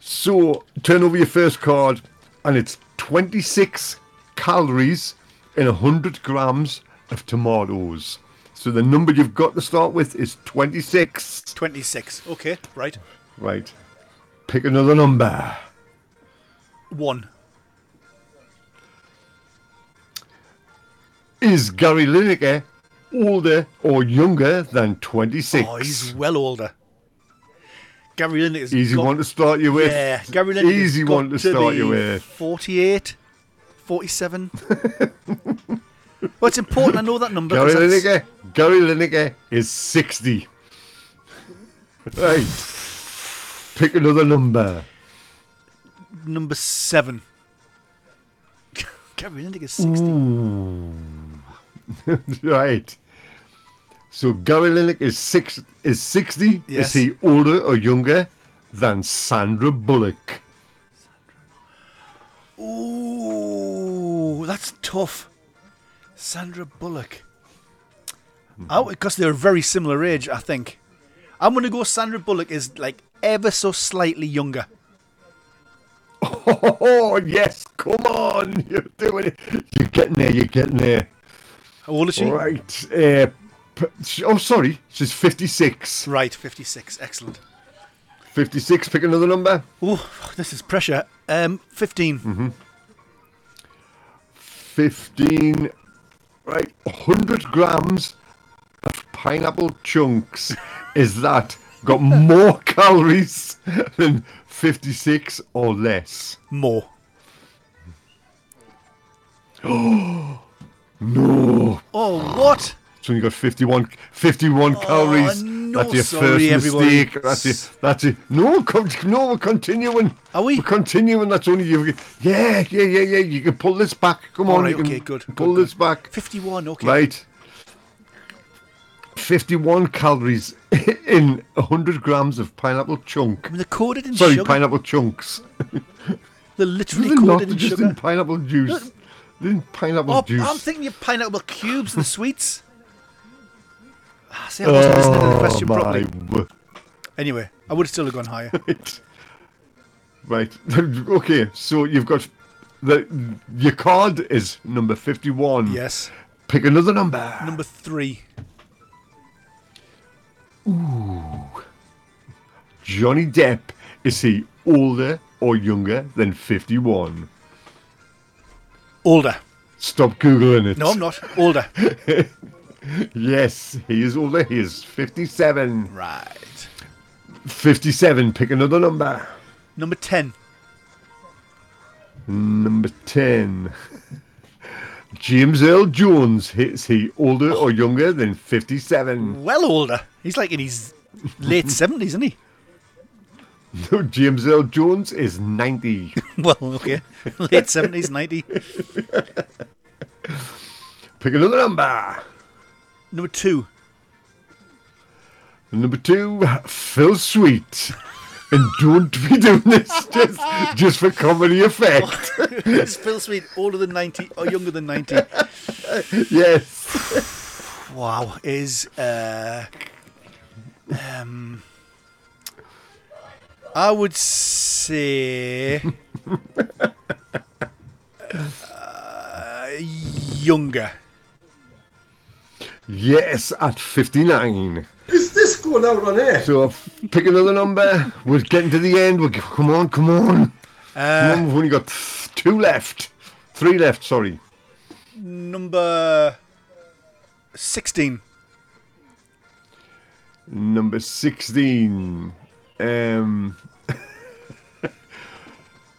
So, turn over your first card, and it's 26 calories in 100 grams of tomatoes. So, the number you've got to start with is 26. 26. Okay, right. Right. Pick another number. One. Is Gary Lineker older or younger than 26? Oh, he's well older. Gary Lineker's Easy got, one to start you with. Yeah, Gary Lineker's Easy one to start you with. 48, 47. well, it's important I know that number. Gary Lineker. Gary Lineker is 60. Right. Pick another number. Number seven. Gary Lineker is 60. right. So Gary Lineker is six is 60. Yes. Is he older or younger than Sandra Bullock? Ooh, that's tough. Sandra Bullock. Oh, because they're a very similar age, I think. I'm going to go Sandra Bullock is like ever so slightly younger. Oh yes, come on, you're doing it. You're getting there. You're getting there. How old is she? Right. Uh, oh, sorry. She's 56. Right, 56. Excellent. 56. Pick another number. Oh, this is pressure. Um, 15. Mm-hmm. 15. Right. 100 grams of pineapple chunks. Is that got more calories than 56 or less? More. Oh, No. Oh, what? So you got 51, 51 calories. Oh, no, that's your sorry, first mistake. That's it. That's it. No, come, no, we're continuing. Are we? We're continuing. That's only you. Yeah, yeah, yeah, yeah. You can pull this back. Come All on. right, okay, good, Pull good, this back. 51, okay. Right. 51 calories in 100 grams of pineapple chunk. I mean, they're coated in Sorry, sugar. pineapple chunks. They're literally They're coated in just sugar. in pineapple juice. They're in pineapple Oh, juice. I'm thinking of pineapple cubes, the sweets. Ah, See, I wasn't listening to the question oh, properly. my. Anyway, I would still have gone higher. Right. Right. okay, so you've got the your card is number 51. yes. Pick another number. Number three. Johnny Depp, is he older or younger than 51? Older. Stop Googling it. No, I'm not. Older. Yes, he is older. He is 57. right. 57. Pick another number. Number 10. Number 10. James Earl Jones, is he older or younger than 57? Well older. He's like in his late 70s, isn't he? No, James Earl Jones is 90. Well, okay. Late 70s, 90. Pick another number. Number two. Number two, Phil Sweet. And don't be doing this just, just for comedy effect. Is Phil Sweet older than 90 or younger than 90? yes. Wow. Is, uh, um, I would say, uh, younger. Yes, at 59. Is this going out on air? So pick another number. We're getting to the end. We're, come on, come on. Come Uh, on, we've only got two left. Three left, sorry. number 16. Number 16. Um,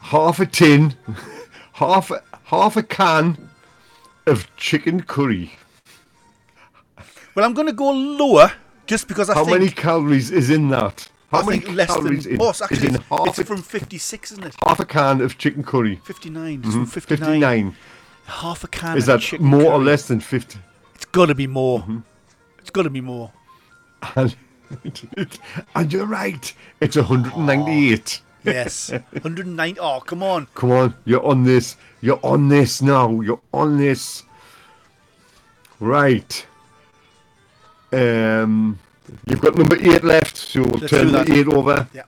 half a tin, half half a can of chicken curry. Well, I'm going to go lower just because I think How think, many calories is in that? How I many think less calories than. in, Oh, it's is in it's, half, it's a, from 56, isn't it? half a can of chicken curry? 59. It's from 59. 59. Half a can. Is of that chicken more or curry. less than 50? It's got to be more. Mm-hmm. It's got to be more. And, and you're right. It's 198. Yes. 109. Oh, come on. Come on, you're on this. You're on this now. You're on this. Right. Um. You've got number eight left, so we'll Let's turn the eight over. Yeah.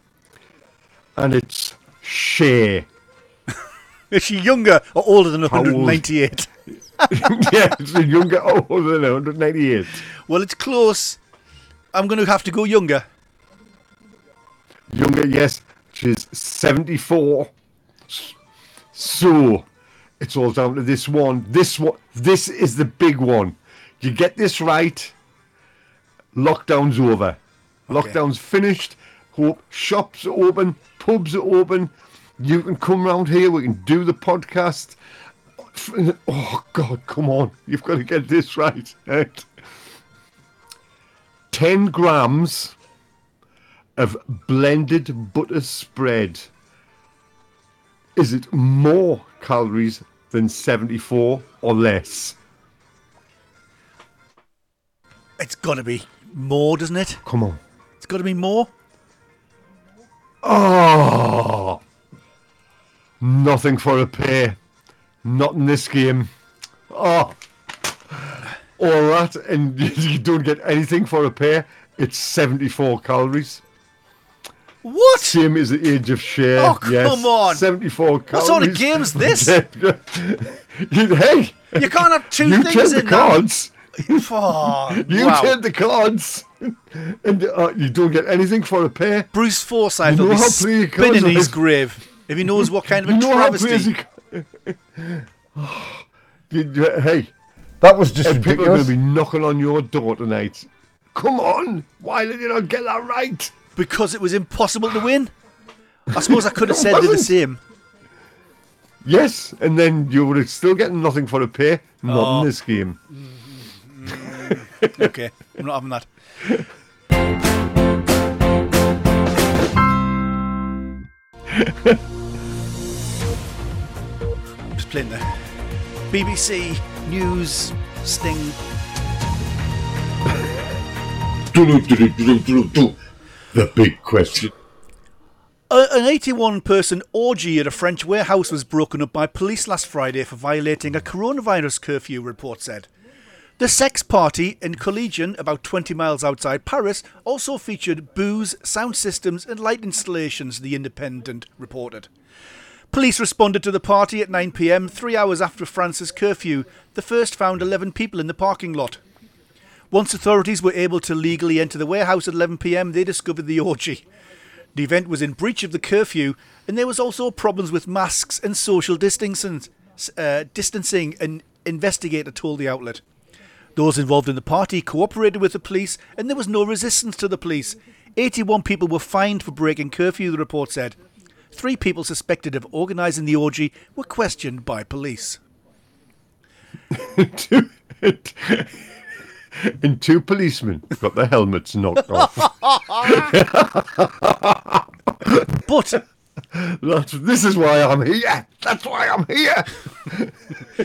And it's Cher. Is she younger or older than 198? yeah, it's younger older than 198. Well, it's close. I'm going to have to go younger. Younger, yes. She's 74. So, it's all down to this one. This one, this is the big one. You get this right, lockdown's over. Lockdown's finished. Hope shops are open, pubs are open. You can come round here. We can do the podcast. Oh God, come on! You've got to get this right. right? Ten grams of blended butter spread. Is it more calories than 74 or less? It's got to be more, doesn't it? Come on. It's got to be more. Oh! Nothing for a pay. Not in this game. Oh! All that, and you don't get anything for a pair. It's 74 calories. What? Same as the age of Cher. Oh, yes. come on. 74 calories. What sort of game's this? hey! You can't have two You things turn the in now. cards. Oh, You wow. turn the cards. And uh, you don't get anything for a pair. Bruce Forsyth You will know be how play spinning in his grave if he knows what kind of a You know how travesty. crazy. You- you- hey, that was just people are going to be knocking on your door tonight. Come on, why did you not get that right? Because it was impossible to win. I suppose I could have said the same. Yes, and then you would have still getting nothing for a pair. Not Oh. in this game. Okay, I'm not having that. Just playing the BBC News Sting. The big question. A- an 81 person orgy at a French warehouse was broken up by police last Friday for violating a coronavirus curfew, report said. The sex party in Collégien, about 20 miles outside Paris, also featured booze, sound systems, and light installations, The Independent reported. Police responded to the party at 9 pm, three hours after France's curfew. The first found 11 people in the parking lot. Once authorities were able to legally enter the warehouse at 11 pm, they discovered the orgy. The event was in breach of the curfew, and there was also problems with masks and social distancing, uh, distancing an investigator told the outlet. Those involved in the party cooperated with the police, and there was no resistance to the police. 81 people were fined for breaking curfew, the report said. Three people suspected of organising the orgy were questioned by police. and two policemen got their helmets knocked off. But That's, this is why I'm here. That's why I'm here.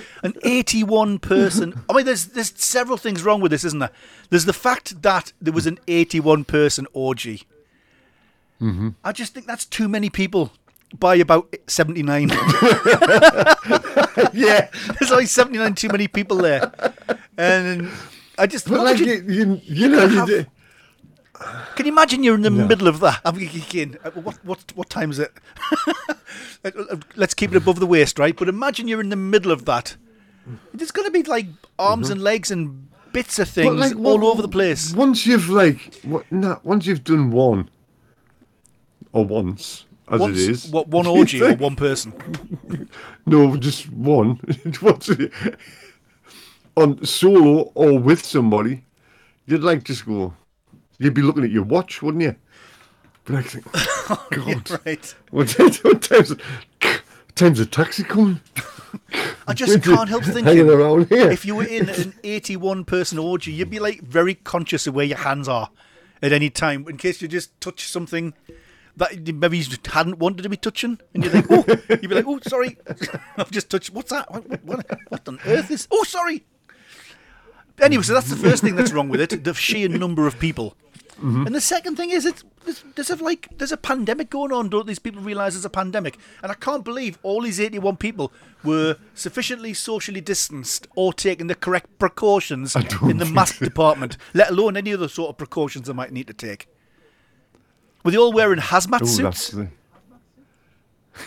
an 81 person. I mean, there's there's several things wrong with this, isn't there? There's the fact that there was an 81 person orgy. Mm-hmm. I just think that's too many people by about 79. Yeah. There's only 79 too many people there. And I just. But like, you, you- you, know, you have- do- can you imagine you're in the middle of that? I'm thinking, uh, what, what, what time is it? Uh, Let's keep it above the waist, right? But imagine you're in the middle of that. There's going to be like arms and legs and bits of things like, all what- over the place. Once you've like, what, nah, once you've done one, or once, as Once, it is. What, one orgy or one person? No, just one. On solo or with somebody, you'd like just go. You'd be looking at your watch, wouldn't you? But I think, oh, God, right. what, times, times, a taxi coming? I just can't help thinking. around here. If you were in an 81 person orgy, you'd be like very conscious of where your hands are at any time in case you just touch something that maybe you hadn't wanted to be touching. And you're like, oh, you'd be like, oh, sorry. I've just touched, what's that? What, what, what on earth is, oh, sorry. Anyway, so that's the first thing that's wrong with it the sheer number of people. Mm-hmm. And the second thing is, it's there's, there's a like there's a pandemic going on. Don't these people realise there's a pandemic? And I can't believe all these 81 people were sufficiently socially distanced or taking the correct precautions in the mask so. department, let alone any other sort of precautions they might need to take. Were they all wearing hazmat Oh, that's suits? the...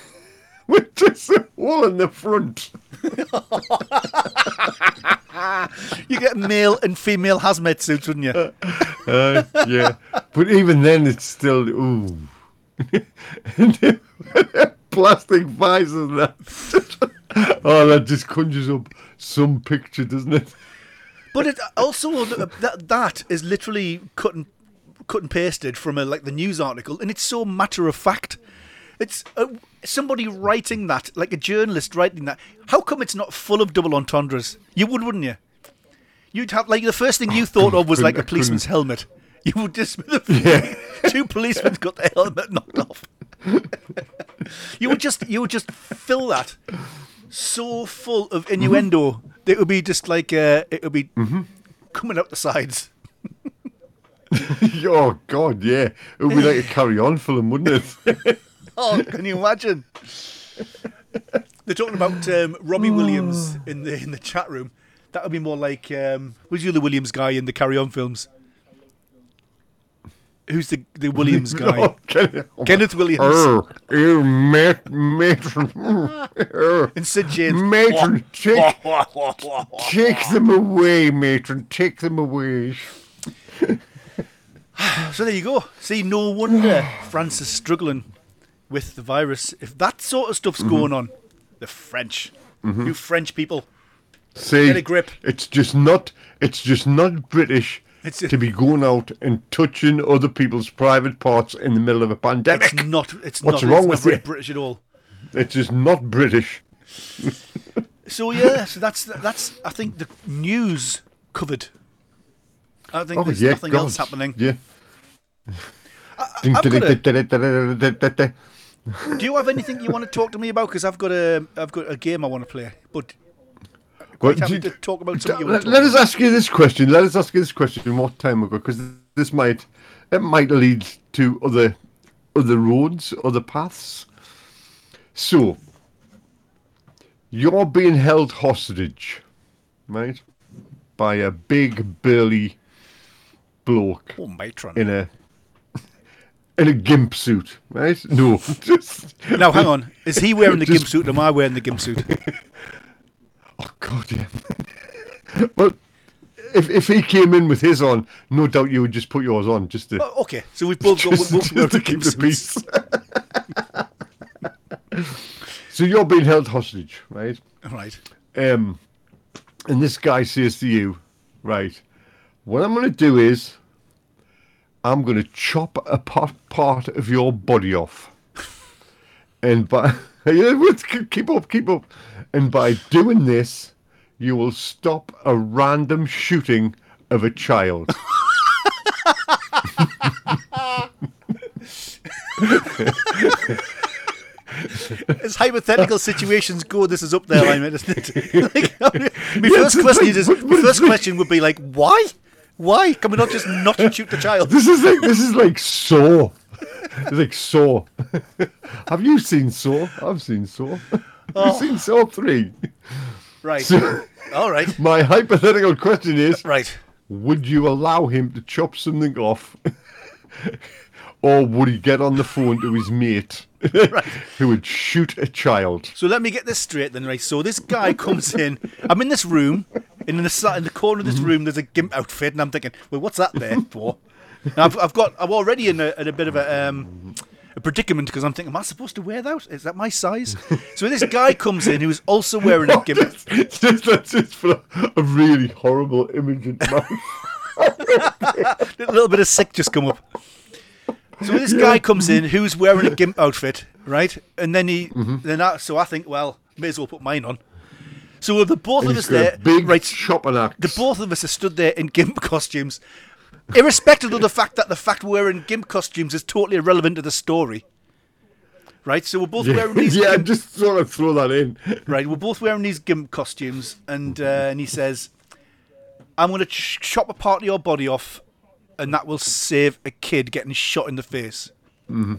With just a hole in the front. You get male and female hazmat suits, wouldn't you? Uh, yeah, but even then, it's still ooh. Plastic visors and that. oh, that just conjures up some picture, doesn't it? But it also that that is literally cut and cut and pasted from a like the news article, and it's so matter of fact. It's uh, somebody writing that, like a journalist writing that. How come it's not full of double entendres? You would, wouldn't you? You'd have like the first thing you thought of was like a policeman's helmet. You would just two policemen got their helmet knocked off. you would just you would just fill that so full of innuendo. that It would be just like uh, it would be coming out the sides. oh God, yeah, it would be like a carry-on film, wouldn't it? Oh, can you imagine? They're talking about um, Robbie Williams in the in the chat room. That would be more like um, who's the Williams guy in the Carry On films? Who's the the Williams guy? Oh, Kenneth, Kenneth Williams Oh, you mat- matron, oh, and Sid James. matron, take, take them away, matron, take them away. So there you go. See, no wonder France is struggling with the virus. If that sort of stuff's mm-hmm. going on, the French, mm-hmm. you French people, See, Get a grip. It's just not. It's just not British It's- to be going out and touching other people's private parts in the middle of a pandemic. it's not. It's What's not. wrong it's with not? British at all. It's just not British. So yeah, so that's that's I think the news covered. I think Oh there's yeah, nothing God. else happening. Yeah. I've got Do you have anything you want to talk to me about? Because I've got a I've got a game I want to play, but Well, quite happy do- to talk about something you let, to let us ask you this question. Let us ask you this question. What time ago? Because this might it might lead to other other roads, other paths. So you're being held hostage, right, by a big burly bloke Oh, matron. in a in a gimp suit, right? No, just Now hang on, is he wearing the Just- gimp suit? Or am I wearing the gimp suit? Oh God, yeah. well, if if he came in with his on, no doubt you would just put yours on, just to Oh, okay, so we've both got just, both just wearing to keep the peace. so you're being held hostage, right? Right. Um, and this guy says to you, right, what I'm going to do is, I'm going to chop a part, part of your body off. And by, keep up, keep up. And by doing this, you will stop a random shooting of a child. As hypothetical situations go, this is up there, I mean, isn't it? like, my Yeah, first question like- is, my first question would be like, why? Why can we not just not shoot the child? This is like this is like Saw. It's like Saw. Have you seen Saw? I've seen Saw. Oh. you seen Saw three? Right. So, All right. my hypothetical question is: Right. Would you allow him to chop something off, or would he get on the phone to his mate, who would shoot a child? So let me get this straight then, right? So this guy comes in. I'm in this room, and in the in the corner of this room, there's a gimp outfit, and I'm thinking, well, what's that there for? And I've, I've got, I'm already in a, in a bit of a, um, a predicament because I'm thinking, am I supposed to wear that? Is that my size? So this guy comes in who's also wearing a gimp. It's just, that's just for a, a really horrible image in my A little bit of sick just come up. So this guy comes in who's wearing a gimp outfit, right? And then he, Mm-hmm. then I, so I think, well, may as well put mine on. So the both of us there, big right? chopping axe. The both of us are stood there in gimp costumes, irrespective of the fact that the fact we're wearing gimp costumes is totally irrelevant to the story. Right, so we're both yeah, wearing these. yeah, gimp, just sort of throw that in. right, we're both wearing these gimp costumes, and uh, and he says, "I'm going to ch- chop a part of your body off, and that will save a kid getting shot in the face. Mm-hmm.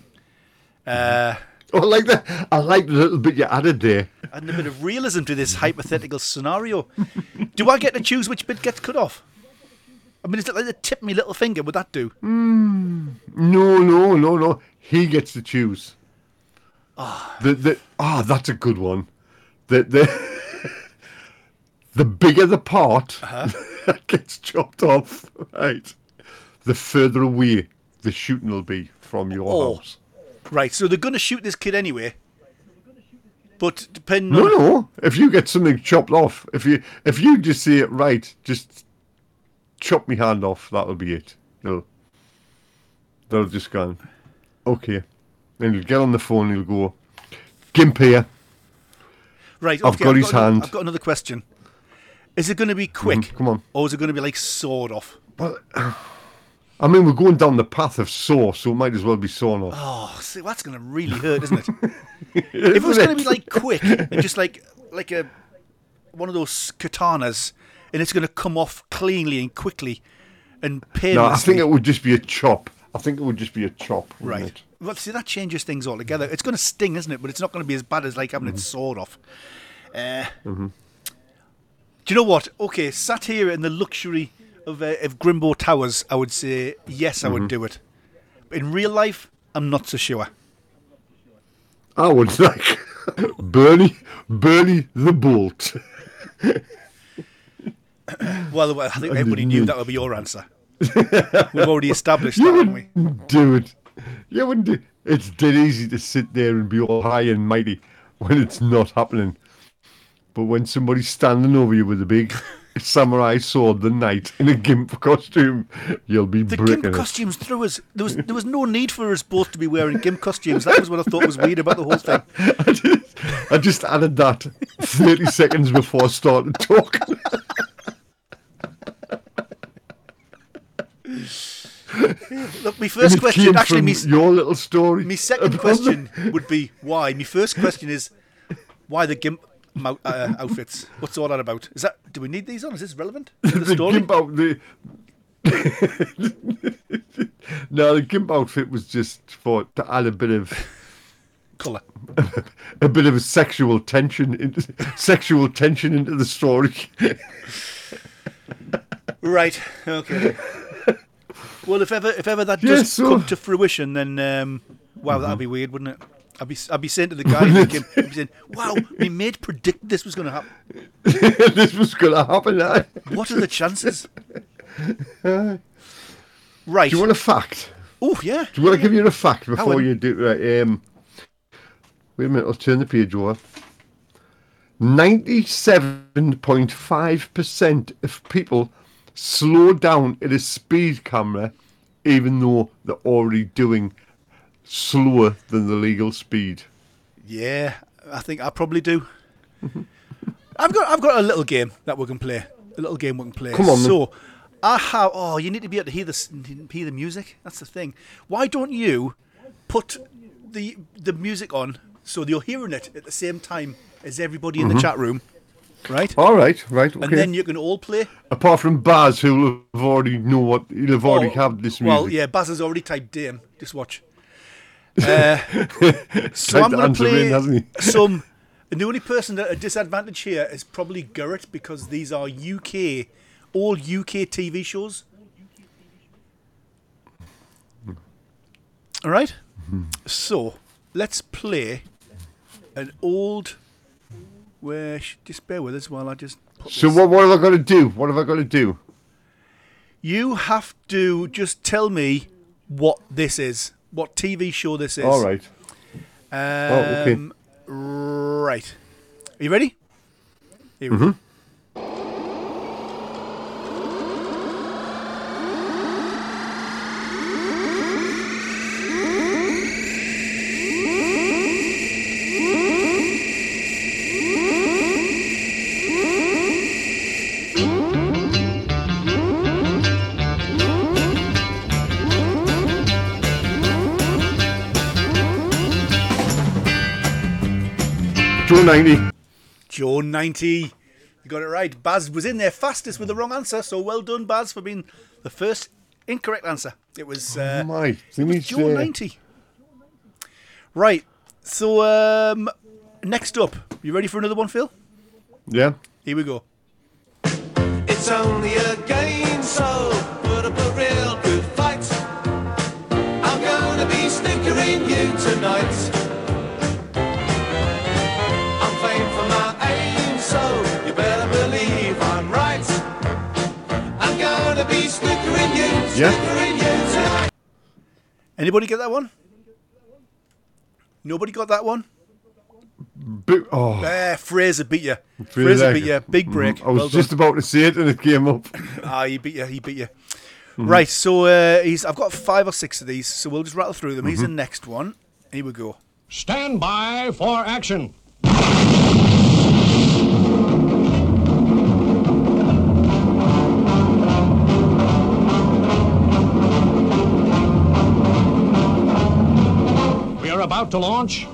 Uh, Oh, I like that. I like the little bit you added there. adding a bit of realism to this hypothetical scenario. Do I get to choose which bit gets cut off? I mean, is it like the tip of my little finger? Would that do? No, no, no, no. He gets to choose. Ah, the the ah, that's a good one. The the the bigger the part that gets chopped off, right? The further away the shooting will be from your Oh. house. Right, so they're going to shoot this kid anyway. But depending No, on. no. If you get something chopped off, if you if you just say it right, just chop me hand off. That'll be it. They'll they'll just go. Okay. Then you'll get on the phone. He'll go. Gimp here. Right, I've okay, got his another- hand. I've got another question. Is it going to be quick? Mhm, come on. Or is it going to be like sawed off? Well, I mean, we're going down the path of saw, so it might as well be sawn off. Oh, see, that's going to really hurt, isn't it? if it was going to be like quick and just like like a one of those katanas, and it's going to come off cleanly and quickly and painlessly. no, I think it would just be a chop. I think it would just be a chop. Right. it? Well, see, that changes things altogether. It's going to sting, isn't it? But it's not going to be as bad as like having Mm-hmm. it sawed off. Uh, Do you know what? Okay, sat here in the luxury of, uh, of Grimbo Towers, I would say yes, I Mm-hmm. would do it. But in real life, I'm not so sure. I would like Bernie, Bernie the Bolt. Well, I think everybody knew that would be your answer. We've already established that, You haven't we? wouldn't do it. You wouldn't do It's dead easy to sit there and be all high and mighty when it's not happening. But when somebody's standing over you with a big samurai sword the knight in a gimp costume, you'll be The gimp it. costumes threw us. There was there was no need for us both to be wearing gimp costumes. That was what I thought was weird about the whole thing. I just, I just added that 30 seconds before I started talking. Look, my first question, actually, me, your little story. My second question would be why. My first question is why the gimp uh, outfits. What's all that about? Is that do we need these on? Is this relevant to the, the story? gimp out the no the gimp outfit was just for to add a bit of Colour. a bit of sexual tension into sexual tension into the story Right. Okay. well, if ever if ever that does so- Mm-hmm. come to fruition, then um, wow, that'd be weird, wouldn't it? I'd be I'd be saying to the guy, gimp, I'd be saying, "Wow, my mate predicted this was going to happen. this was gonna happen eh? What are the chances?" Right. do you want a fact Oh yeah. do you want to give you a fact before you do right, um wait a minute I'll turn the page over 97.5% of people slow down at a speed camera even though they're already doing slower than the legal speed. Yeah, I think I probably do. I've got I've got a little game that we can play. A little game we can play. Come on, then. So I have. Oh, you need to be able to hear the hear the music. That's the thing. Why don't you put the the music on so you're hearing it at the same time as everybody in the chat room, right? All right, right, Mm-hmm. okay. And then you can all play. Apart from Baz, who will have already know what he'll have already Oh, have this music. Well, yeah, Baz has already typed Dame. Just watch. Uh, so I'm going to play in, hasn't he? some. And the only person at a disadvantage here is probably Gurrit because these are UK, all UK TV shows. All right. So let's play an old. Where just bear with us while I just. Put So this- what, what have I got to do? What have I got to do? You have to just tell me what this is, what TV show this is. All right. Um, okay. Right. Are you ready? Here we go. Joe 90. Joe 90. You got it right. Baz was in there fastest with the wrong answer, so well done, Baz, for being the first Incorrect answer. It was. Uh, My, it was Joe uh, ninety. Right. So um, next up, you ready for another one, Phil? Yeah. Here we go. It's only a game, so put up a real good fight. I'm gonna be snickering you tonight. Yeah. snickering you tonight. Anybody get that one? Nobody got that one. Bi- oh, Uh, Fraser beat you. Fraser. Fraser beat you. Big break. I was Well just about to say it and it came up. Ah, he beat you. He beat you. Mm-hmm. Right. So uh, he's. I've got five or six of these. So we'll just rattle through them. He's Mm-hmm. the next one. Here we go. Stand by for action. About to launch.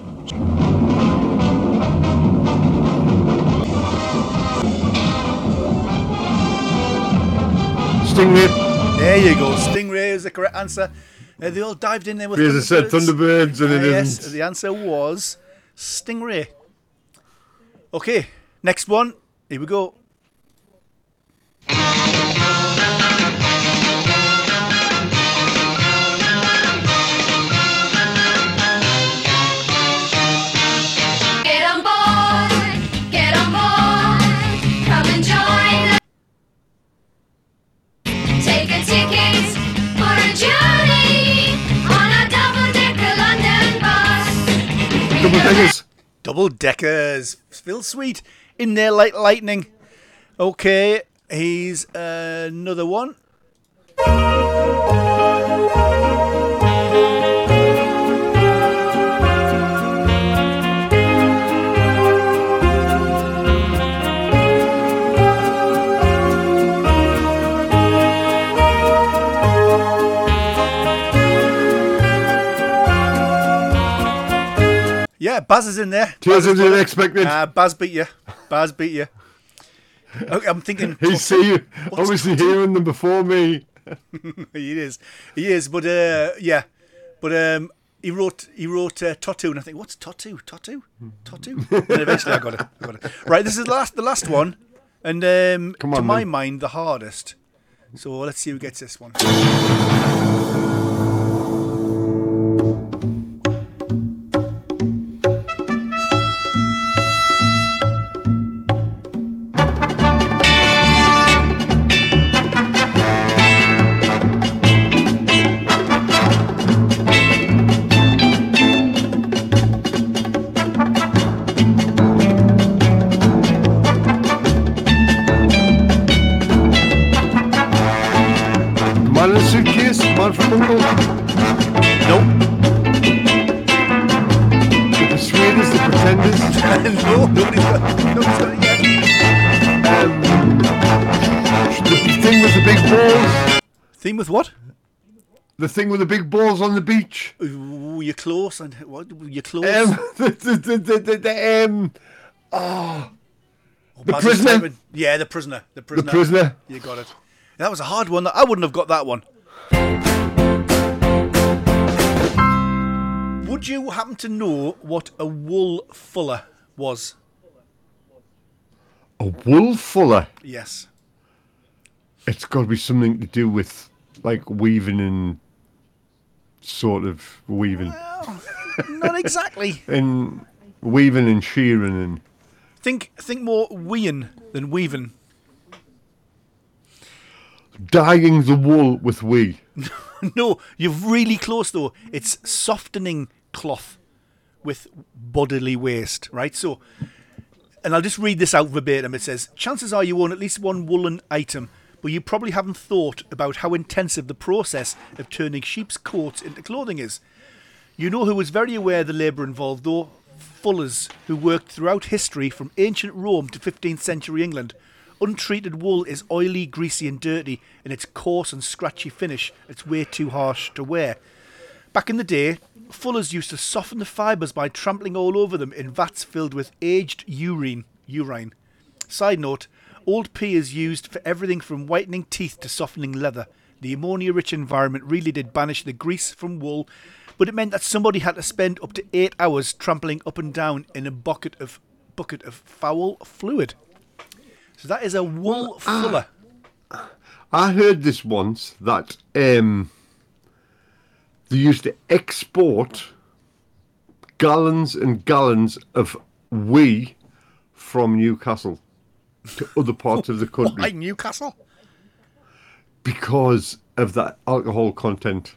Stingray. There you go. Stingray is the correct answer. Uh, they all dived in there with Fraser said Thunderbirds and it yes, isn't. the answer was Stingray. Okay, next one. Here we go. Double deckers. Phil Sweet in there like lightning. Okay, he's another one. Yeah, Baz is in there. Tears Baz is unexpected. Uh, Baz beat you. Baz beat you. Okay, I'm thinking. He's see, What's obviously hearing them before me. he is. He is. But uh, yeah. But um, he wrote he wrote uh, Totu, and I think what's Totu? Totu? Totu? and eventually I got it. I got it. Right. This is the last the last one, and um, Come to my then. mind the hardest. So let's see who gets this one. The thing with the big balls on the beach. Ooh, you're close. And what? You're close. Um, the, the, the, the, the, the, um, Oh, the prisoner. Yeah, the prisoner. The the prisoner. prisoner. You got it. That was a hard one. I wouldn't have got that one. Would you happen to know what a wool fuller was? A wool fuller. Yes. It's got to be something to do with like weaving and sort of weaving Not exactly. and weaving and shearing and think think more wean than weaving. dyeing the wool with wee. No, you're really close though. It's softening cloth with bodily waste, right? So, and I'll just read this out verbatim. It says, Chances are you own at least one woolen item, but you probably haven't thought about how intensive the process of turning sheep's coats into clothing is. You know who was very aware of the labour involved, though? Fullers, who worked throughout history from ancient Rome to 15th century England. Untreated wool is oily, greasy, and dirty, and its coarse and scratchy finish, it's way too harsh to wear. Back in the day, fullers used to soften the fibres by trampling all over them in vats filled with aged urine. Urine. Side note: Old pee is used for everything from whitening teeth to softening leather. The ammonia rich environment really did banish the grease from wool, but it meant that somebody had to spend up to eight hours trampling up and down in a bucket of bucket of foul fluid. So that is a wool fuller. I heard this once that um, they used to export gallons and gallons of wee from Newcastle to other parts of the country Like Newcastle. because of that alcohol content.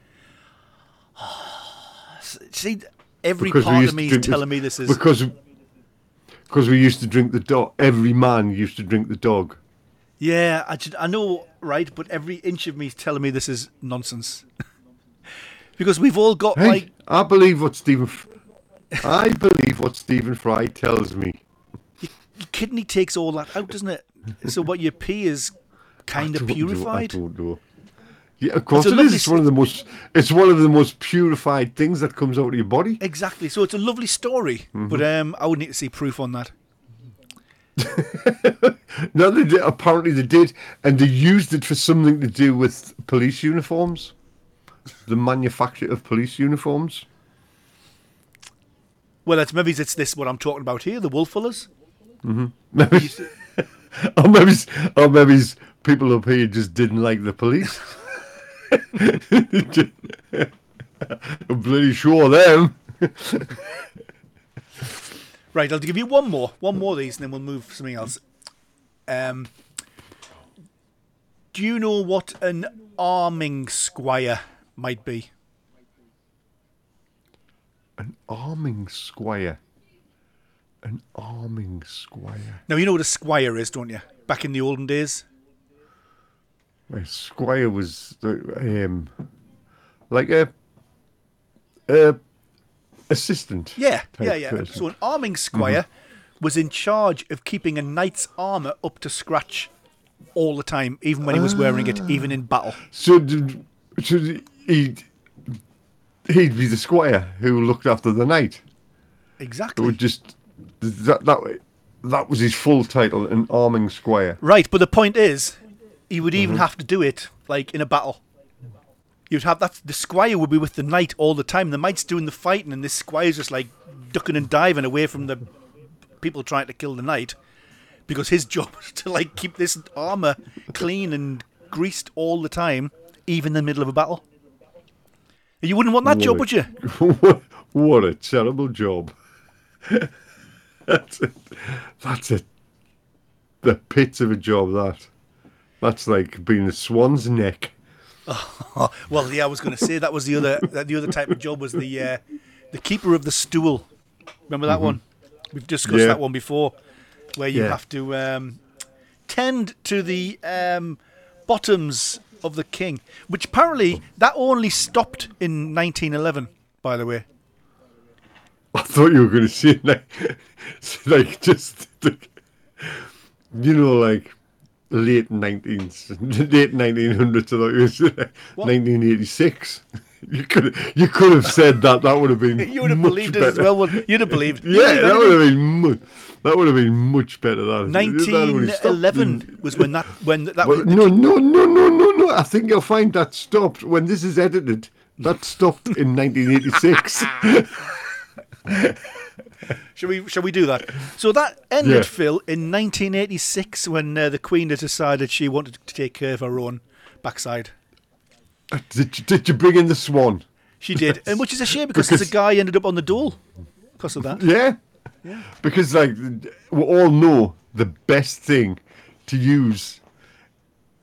See, every Because part of me is telling me this is because because we used to drink the dog. Every man used to drink the dog. Yeah, I, I know, right? But every inch of me is telling me this is nonsense. because we've all got Hey, like I believe what Stephen. I believe what Stephen Fry tells me. Kidney takes all that out, doesn't it? So what you pee is kind of don't know, purified. I don't know. Yeah, of course a it is. It's one of the most. It's one of the most purified things that comes out of your body. Exactly. So it's a lovely story, Mm-hmm. but um, I would need to see proof on that. No, they did. Apparently they did, and they used it for something to do with police uniforms, the manufacture of police uniforms. Well, it's maybe it's this what I'm talking about here, the wool fullers. Maybe, or maybe, or maybe people up here just didn't like the police. I'm bloody sure them. Right, I'll give you one more, one more of these, and then we'll move to something else. Um, do you know what an arming squire might be? An arming squire. An arming squire. Now you know what a squire is, don't you? Back in the olden days. My squire was um, like a, a assistant. Yeah, yeah, yeah. person. So an arming squire was in charge of keeping a knight's armor up to scratch all the time, even when he was wearing it, even in battle. So, so he'd, he'd be the squire who looked after the knight. Exactly. would just that that that was his full title, an arming squire. Right, but the point is, he would even mm-hmm. have to do it like in a battle. You'd have that. The squire would be with the knight all the time. The knight's doing the fighting, and this squire's just like ducking and diving away from the people trying to kill the knight, because his job is to like keep this armor clean and greased all the time, even in the middle of a battle. You wouldn't want that job, would you? what, what a terrible job. that's it. That's it. The pits of a job. That. That's like being a swan's neck. Oh, well, yeah, I was going to say that was the other that the other type of job was the uh, the keeper of the stool. Remember that one? We've discussed Yeah. that one before, where you Yeah. have to um, tend to the um, bottoms of the king, which apparently that only stopped in 1911. By the way, I thought you were going to say like, like just, you know, like late nineteens, late nineteen hundreds. I thought you were saying nineteen eighty six. You could you could have said that. That would have been you would have believed it as well. You'd have believed. Yeah, that would have been much. That would have been much better. That that would have stopped 1911 was when that when that Well, was. no, no, no, no, no, no. I think you'll find that stopped when this is edited. That stopped in 1986. Shall we? Shall we do that? So that ended, Yeah. Phil, in 1986 when uh, the Queen had decided she wanted to take care of her own backside. did, you, did you bring in the swan? She did, and which is a shame because, there's a guy ended up on the dole because of that. Yeah, Yeah. Because like we all know the best thing to use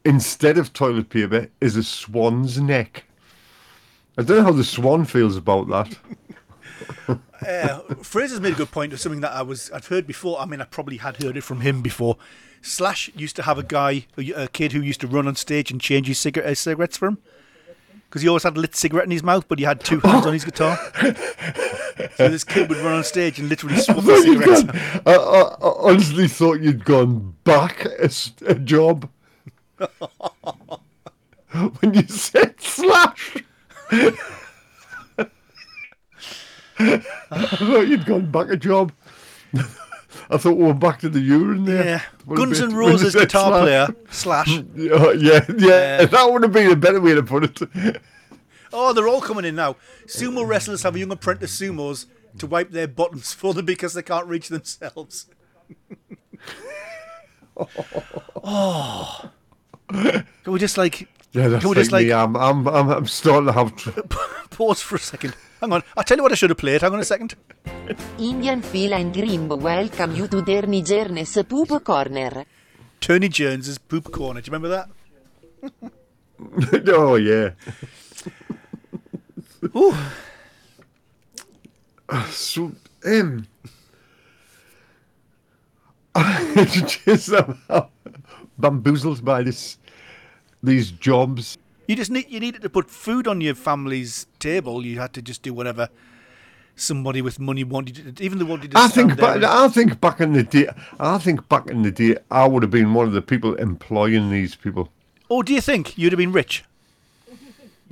instead of toilet paper is a swan's neck. I don't know how the swan feels about that. Uh, Fraser's made a good point of something that I was I've heard before. I mean, I probably had heard it from him before. Slash used to have a guy, a, kid who used to run on stage and change his cigar- uh, cigarettes for him. Because he always had a lit cigarette in his mouth, but he had two hands on his guitar. So this kid would run on stage and literally swap the cigarettes. gone- I, I, I honestly thought you'd gone back a, a job when you said slash. I thought you'd gone back a job. I thought we were back to the urine there. Yeah. Guns N' Roses guitar slash. player slash. Yeah, yeah, yeah. Yeah. That would have been a better way to put it. Oh, they're all coming in now. Sumo wrestlers have young apprentice sumos to wipe their bottoms for them because they can't reach themselves. oh. Can we just like Yeah, that's Can we just, like- me. I'm, I'm, I'm, I'm starting to have. Tr- pause for a second? Hang on. I'll tell you what I should have played. Hang on a second. Indian Fila and Grimbo welcome you to their Nigernes Poop Corner. Tony Jones's poop corner. Do you remember that? oh yeah. Ooh. So um, I just somehow bamboozled by this these jobs. You just need you needed to put food on your family's table. You had to just do whatever somebody with money wanted. Even wanted to. I think and- I think back in the day. I think back in the day, I would have been one of the people employing these people. Or do you think you'd have been rich?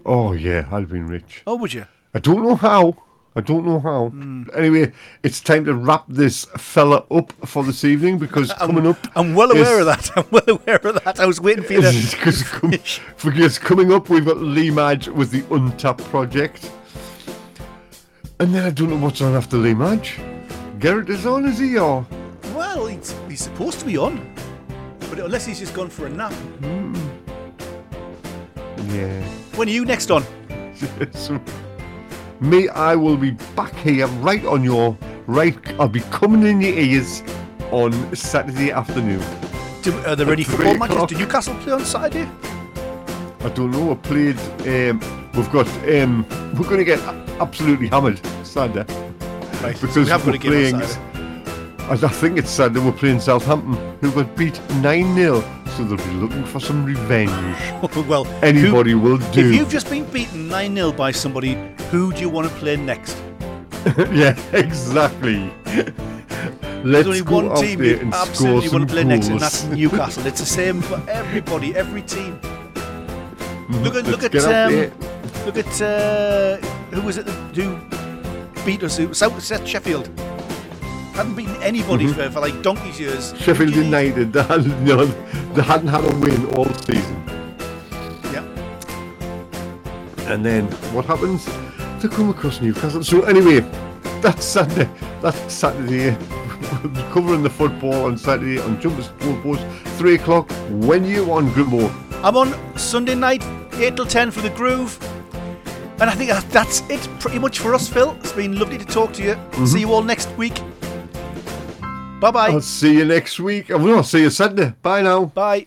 Oh yeah, I'd have been rich. Oh, would you? I don't know how. I don't know how. Hmm. Anyway, it's time to wrap this fella up for this evening because coming up. I'm well is- aware of that. I'm well aware of that. I was waiting for you to. because, com- because coming up we've got Lee Madge with the Untapped project, and then I don't know what's on after Lee Madge. Garrett is on, is he? Or Well, he's, he's supposed to be on, but unless he's just gone for a nap. yeah. When are you next on? So, me, I will be back here right on your right. I'll be coming in your ears on Saturday afternoon. Do, are there any football matches? Do Newcastle play on Saturday? I don't know. I played. Um, we've got. Um, we're going to get absolutely hammered Saturday. Right. Because we have got we're a game playing-. I I think it's Saturday they were playing Southampton, who got beat 9 0, so they'll be looking for some revenge. well, Anybody who, will do. If you've just been beaten 9 0 by somebody, who do you want to play next? yeah, exactly. Let's There's only go one team you absolutely want to play some next, and that's Newcastle. It's the same for everybody, every team. Look at look at get out there. um, look at uh, who was it that- who beat us? South Sheffield hadn't beaten anybody Mm-hmm. for, for like donkey's years. Sheffield Who do you need? United, they, had, no, they hadn't had a win all season. Yeah. And then what happens? They come across Newcastle. So anyway, that's Saturday. That's Saturday. Covering the football on Saturday on Jumpers Post, 3 o'clock. When you on Grimmo? I'm on Sunday night, 8 till 10 for the groove. And I think that's it pretty much for us, Phil. It's been lovely to talk to you. Mm-hmm. See you all next week. Bye bye. I'll see you next week. I will see you Sunday. Bye now. Bye.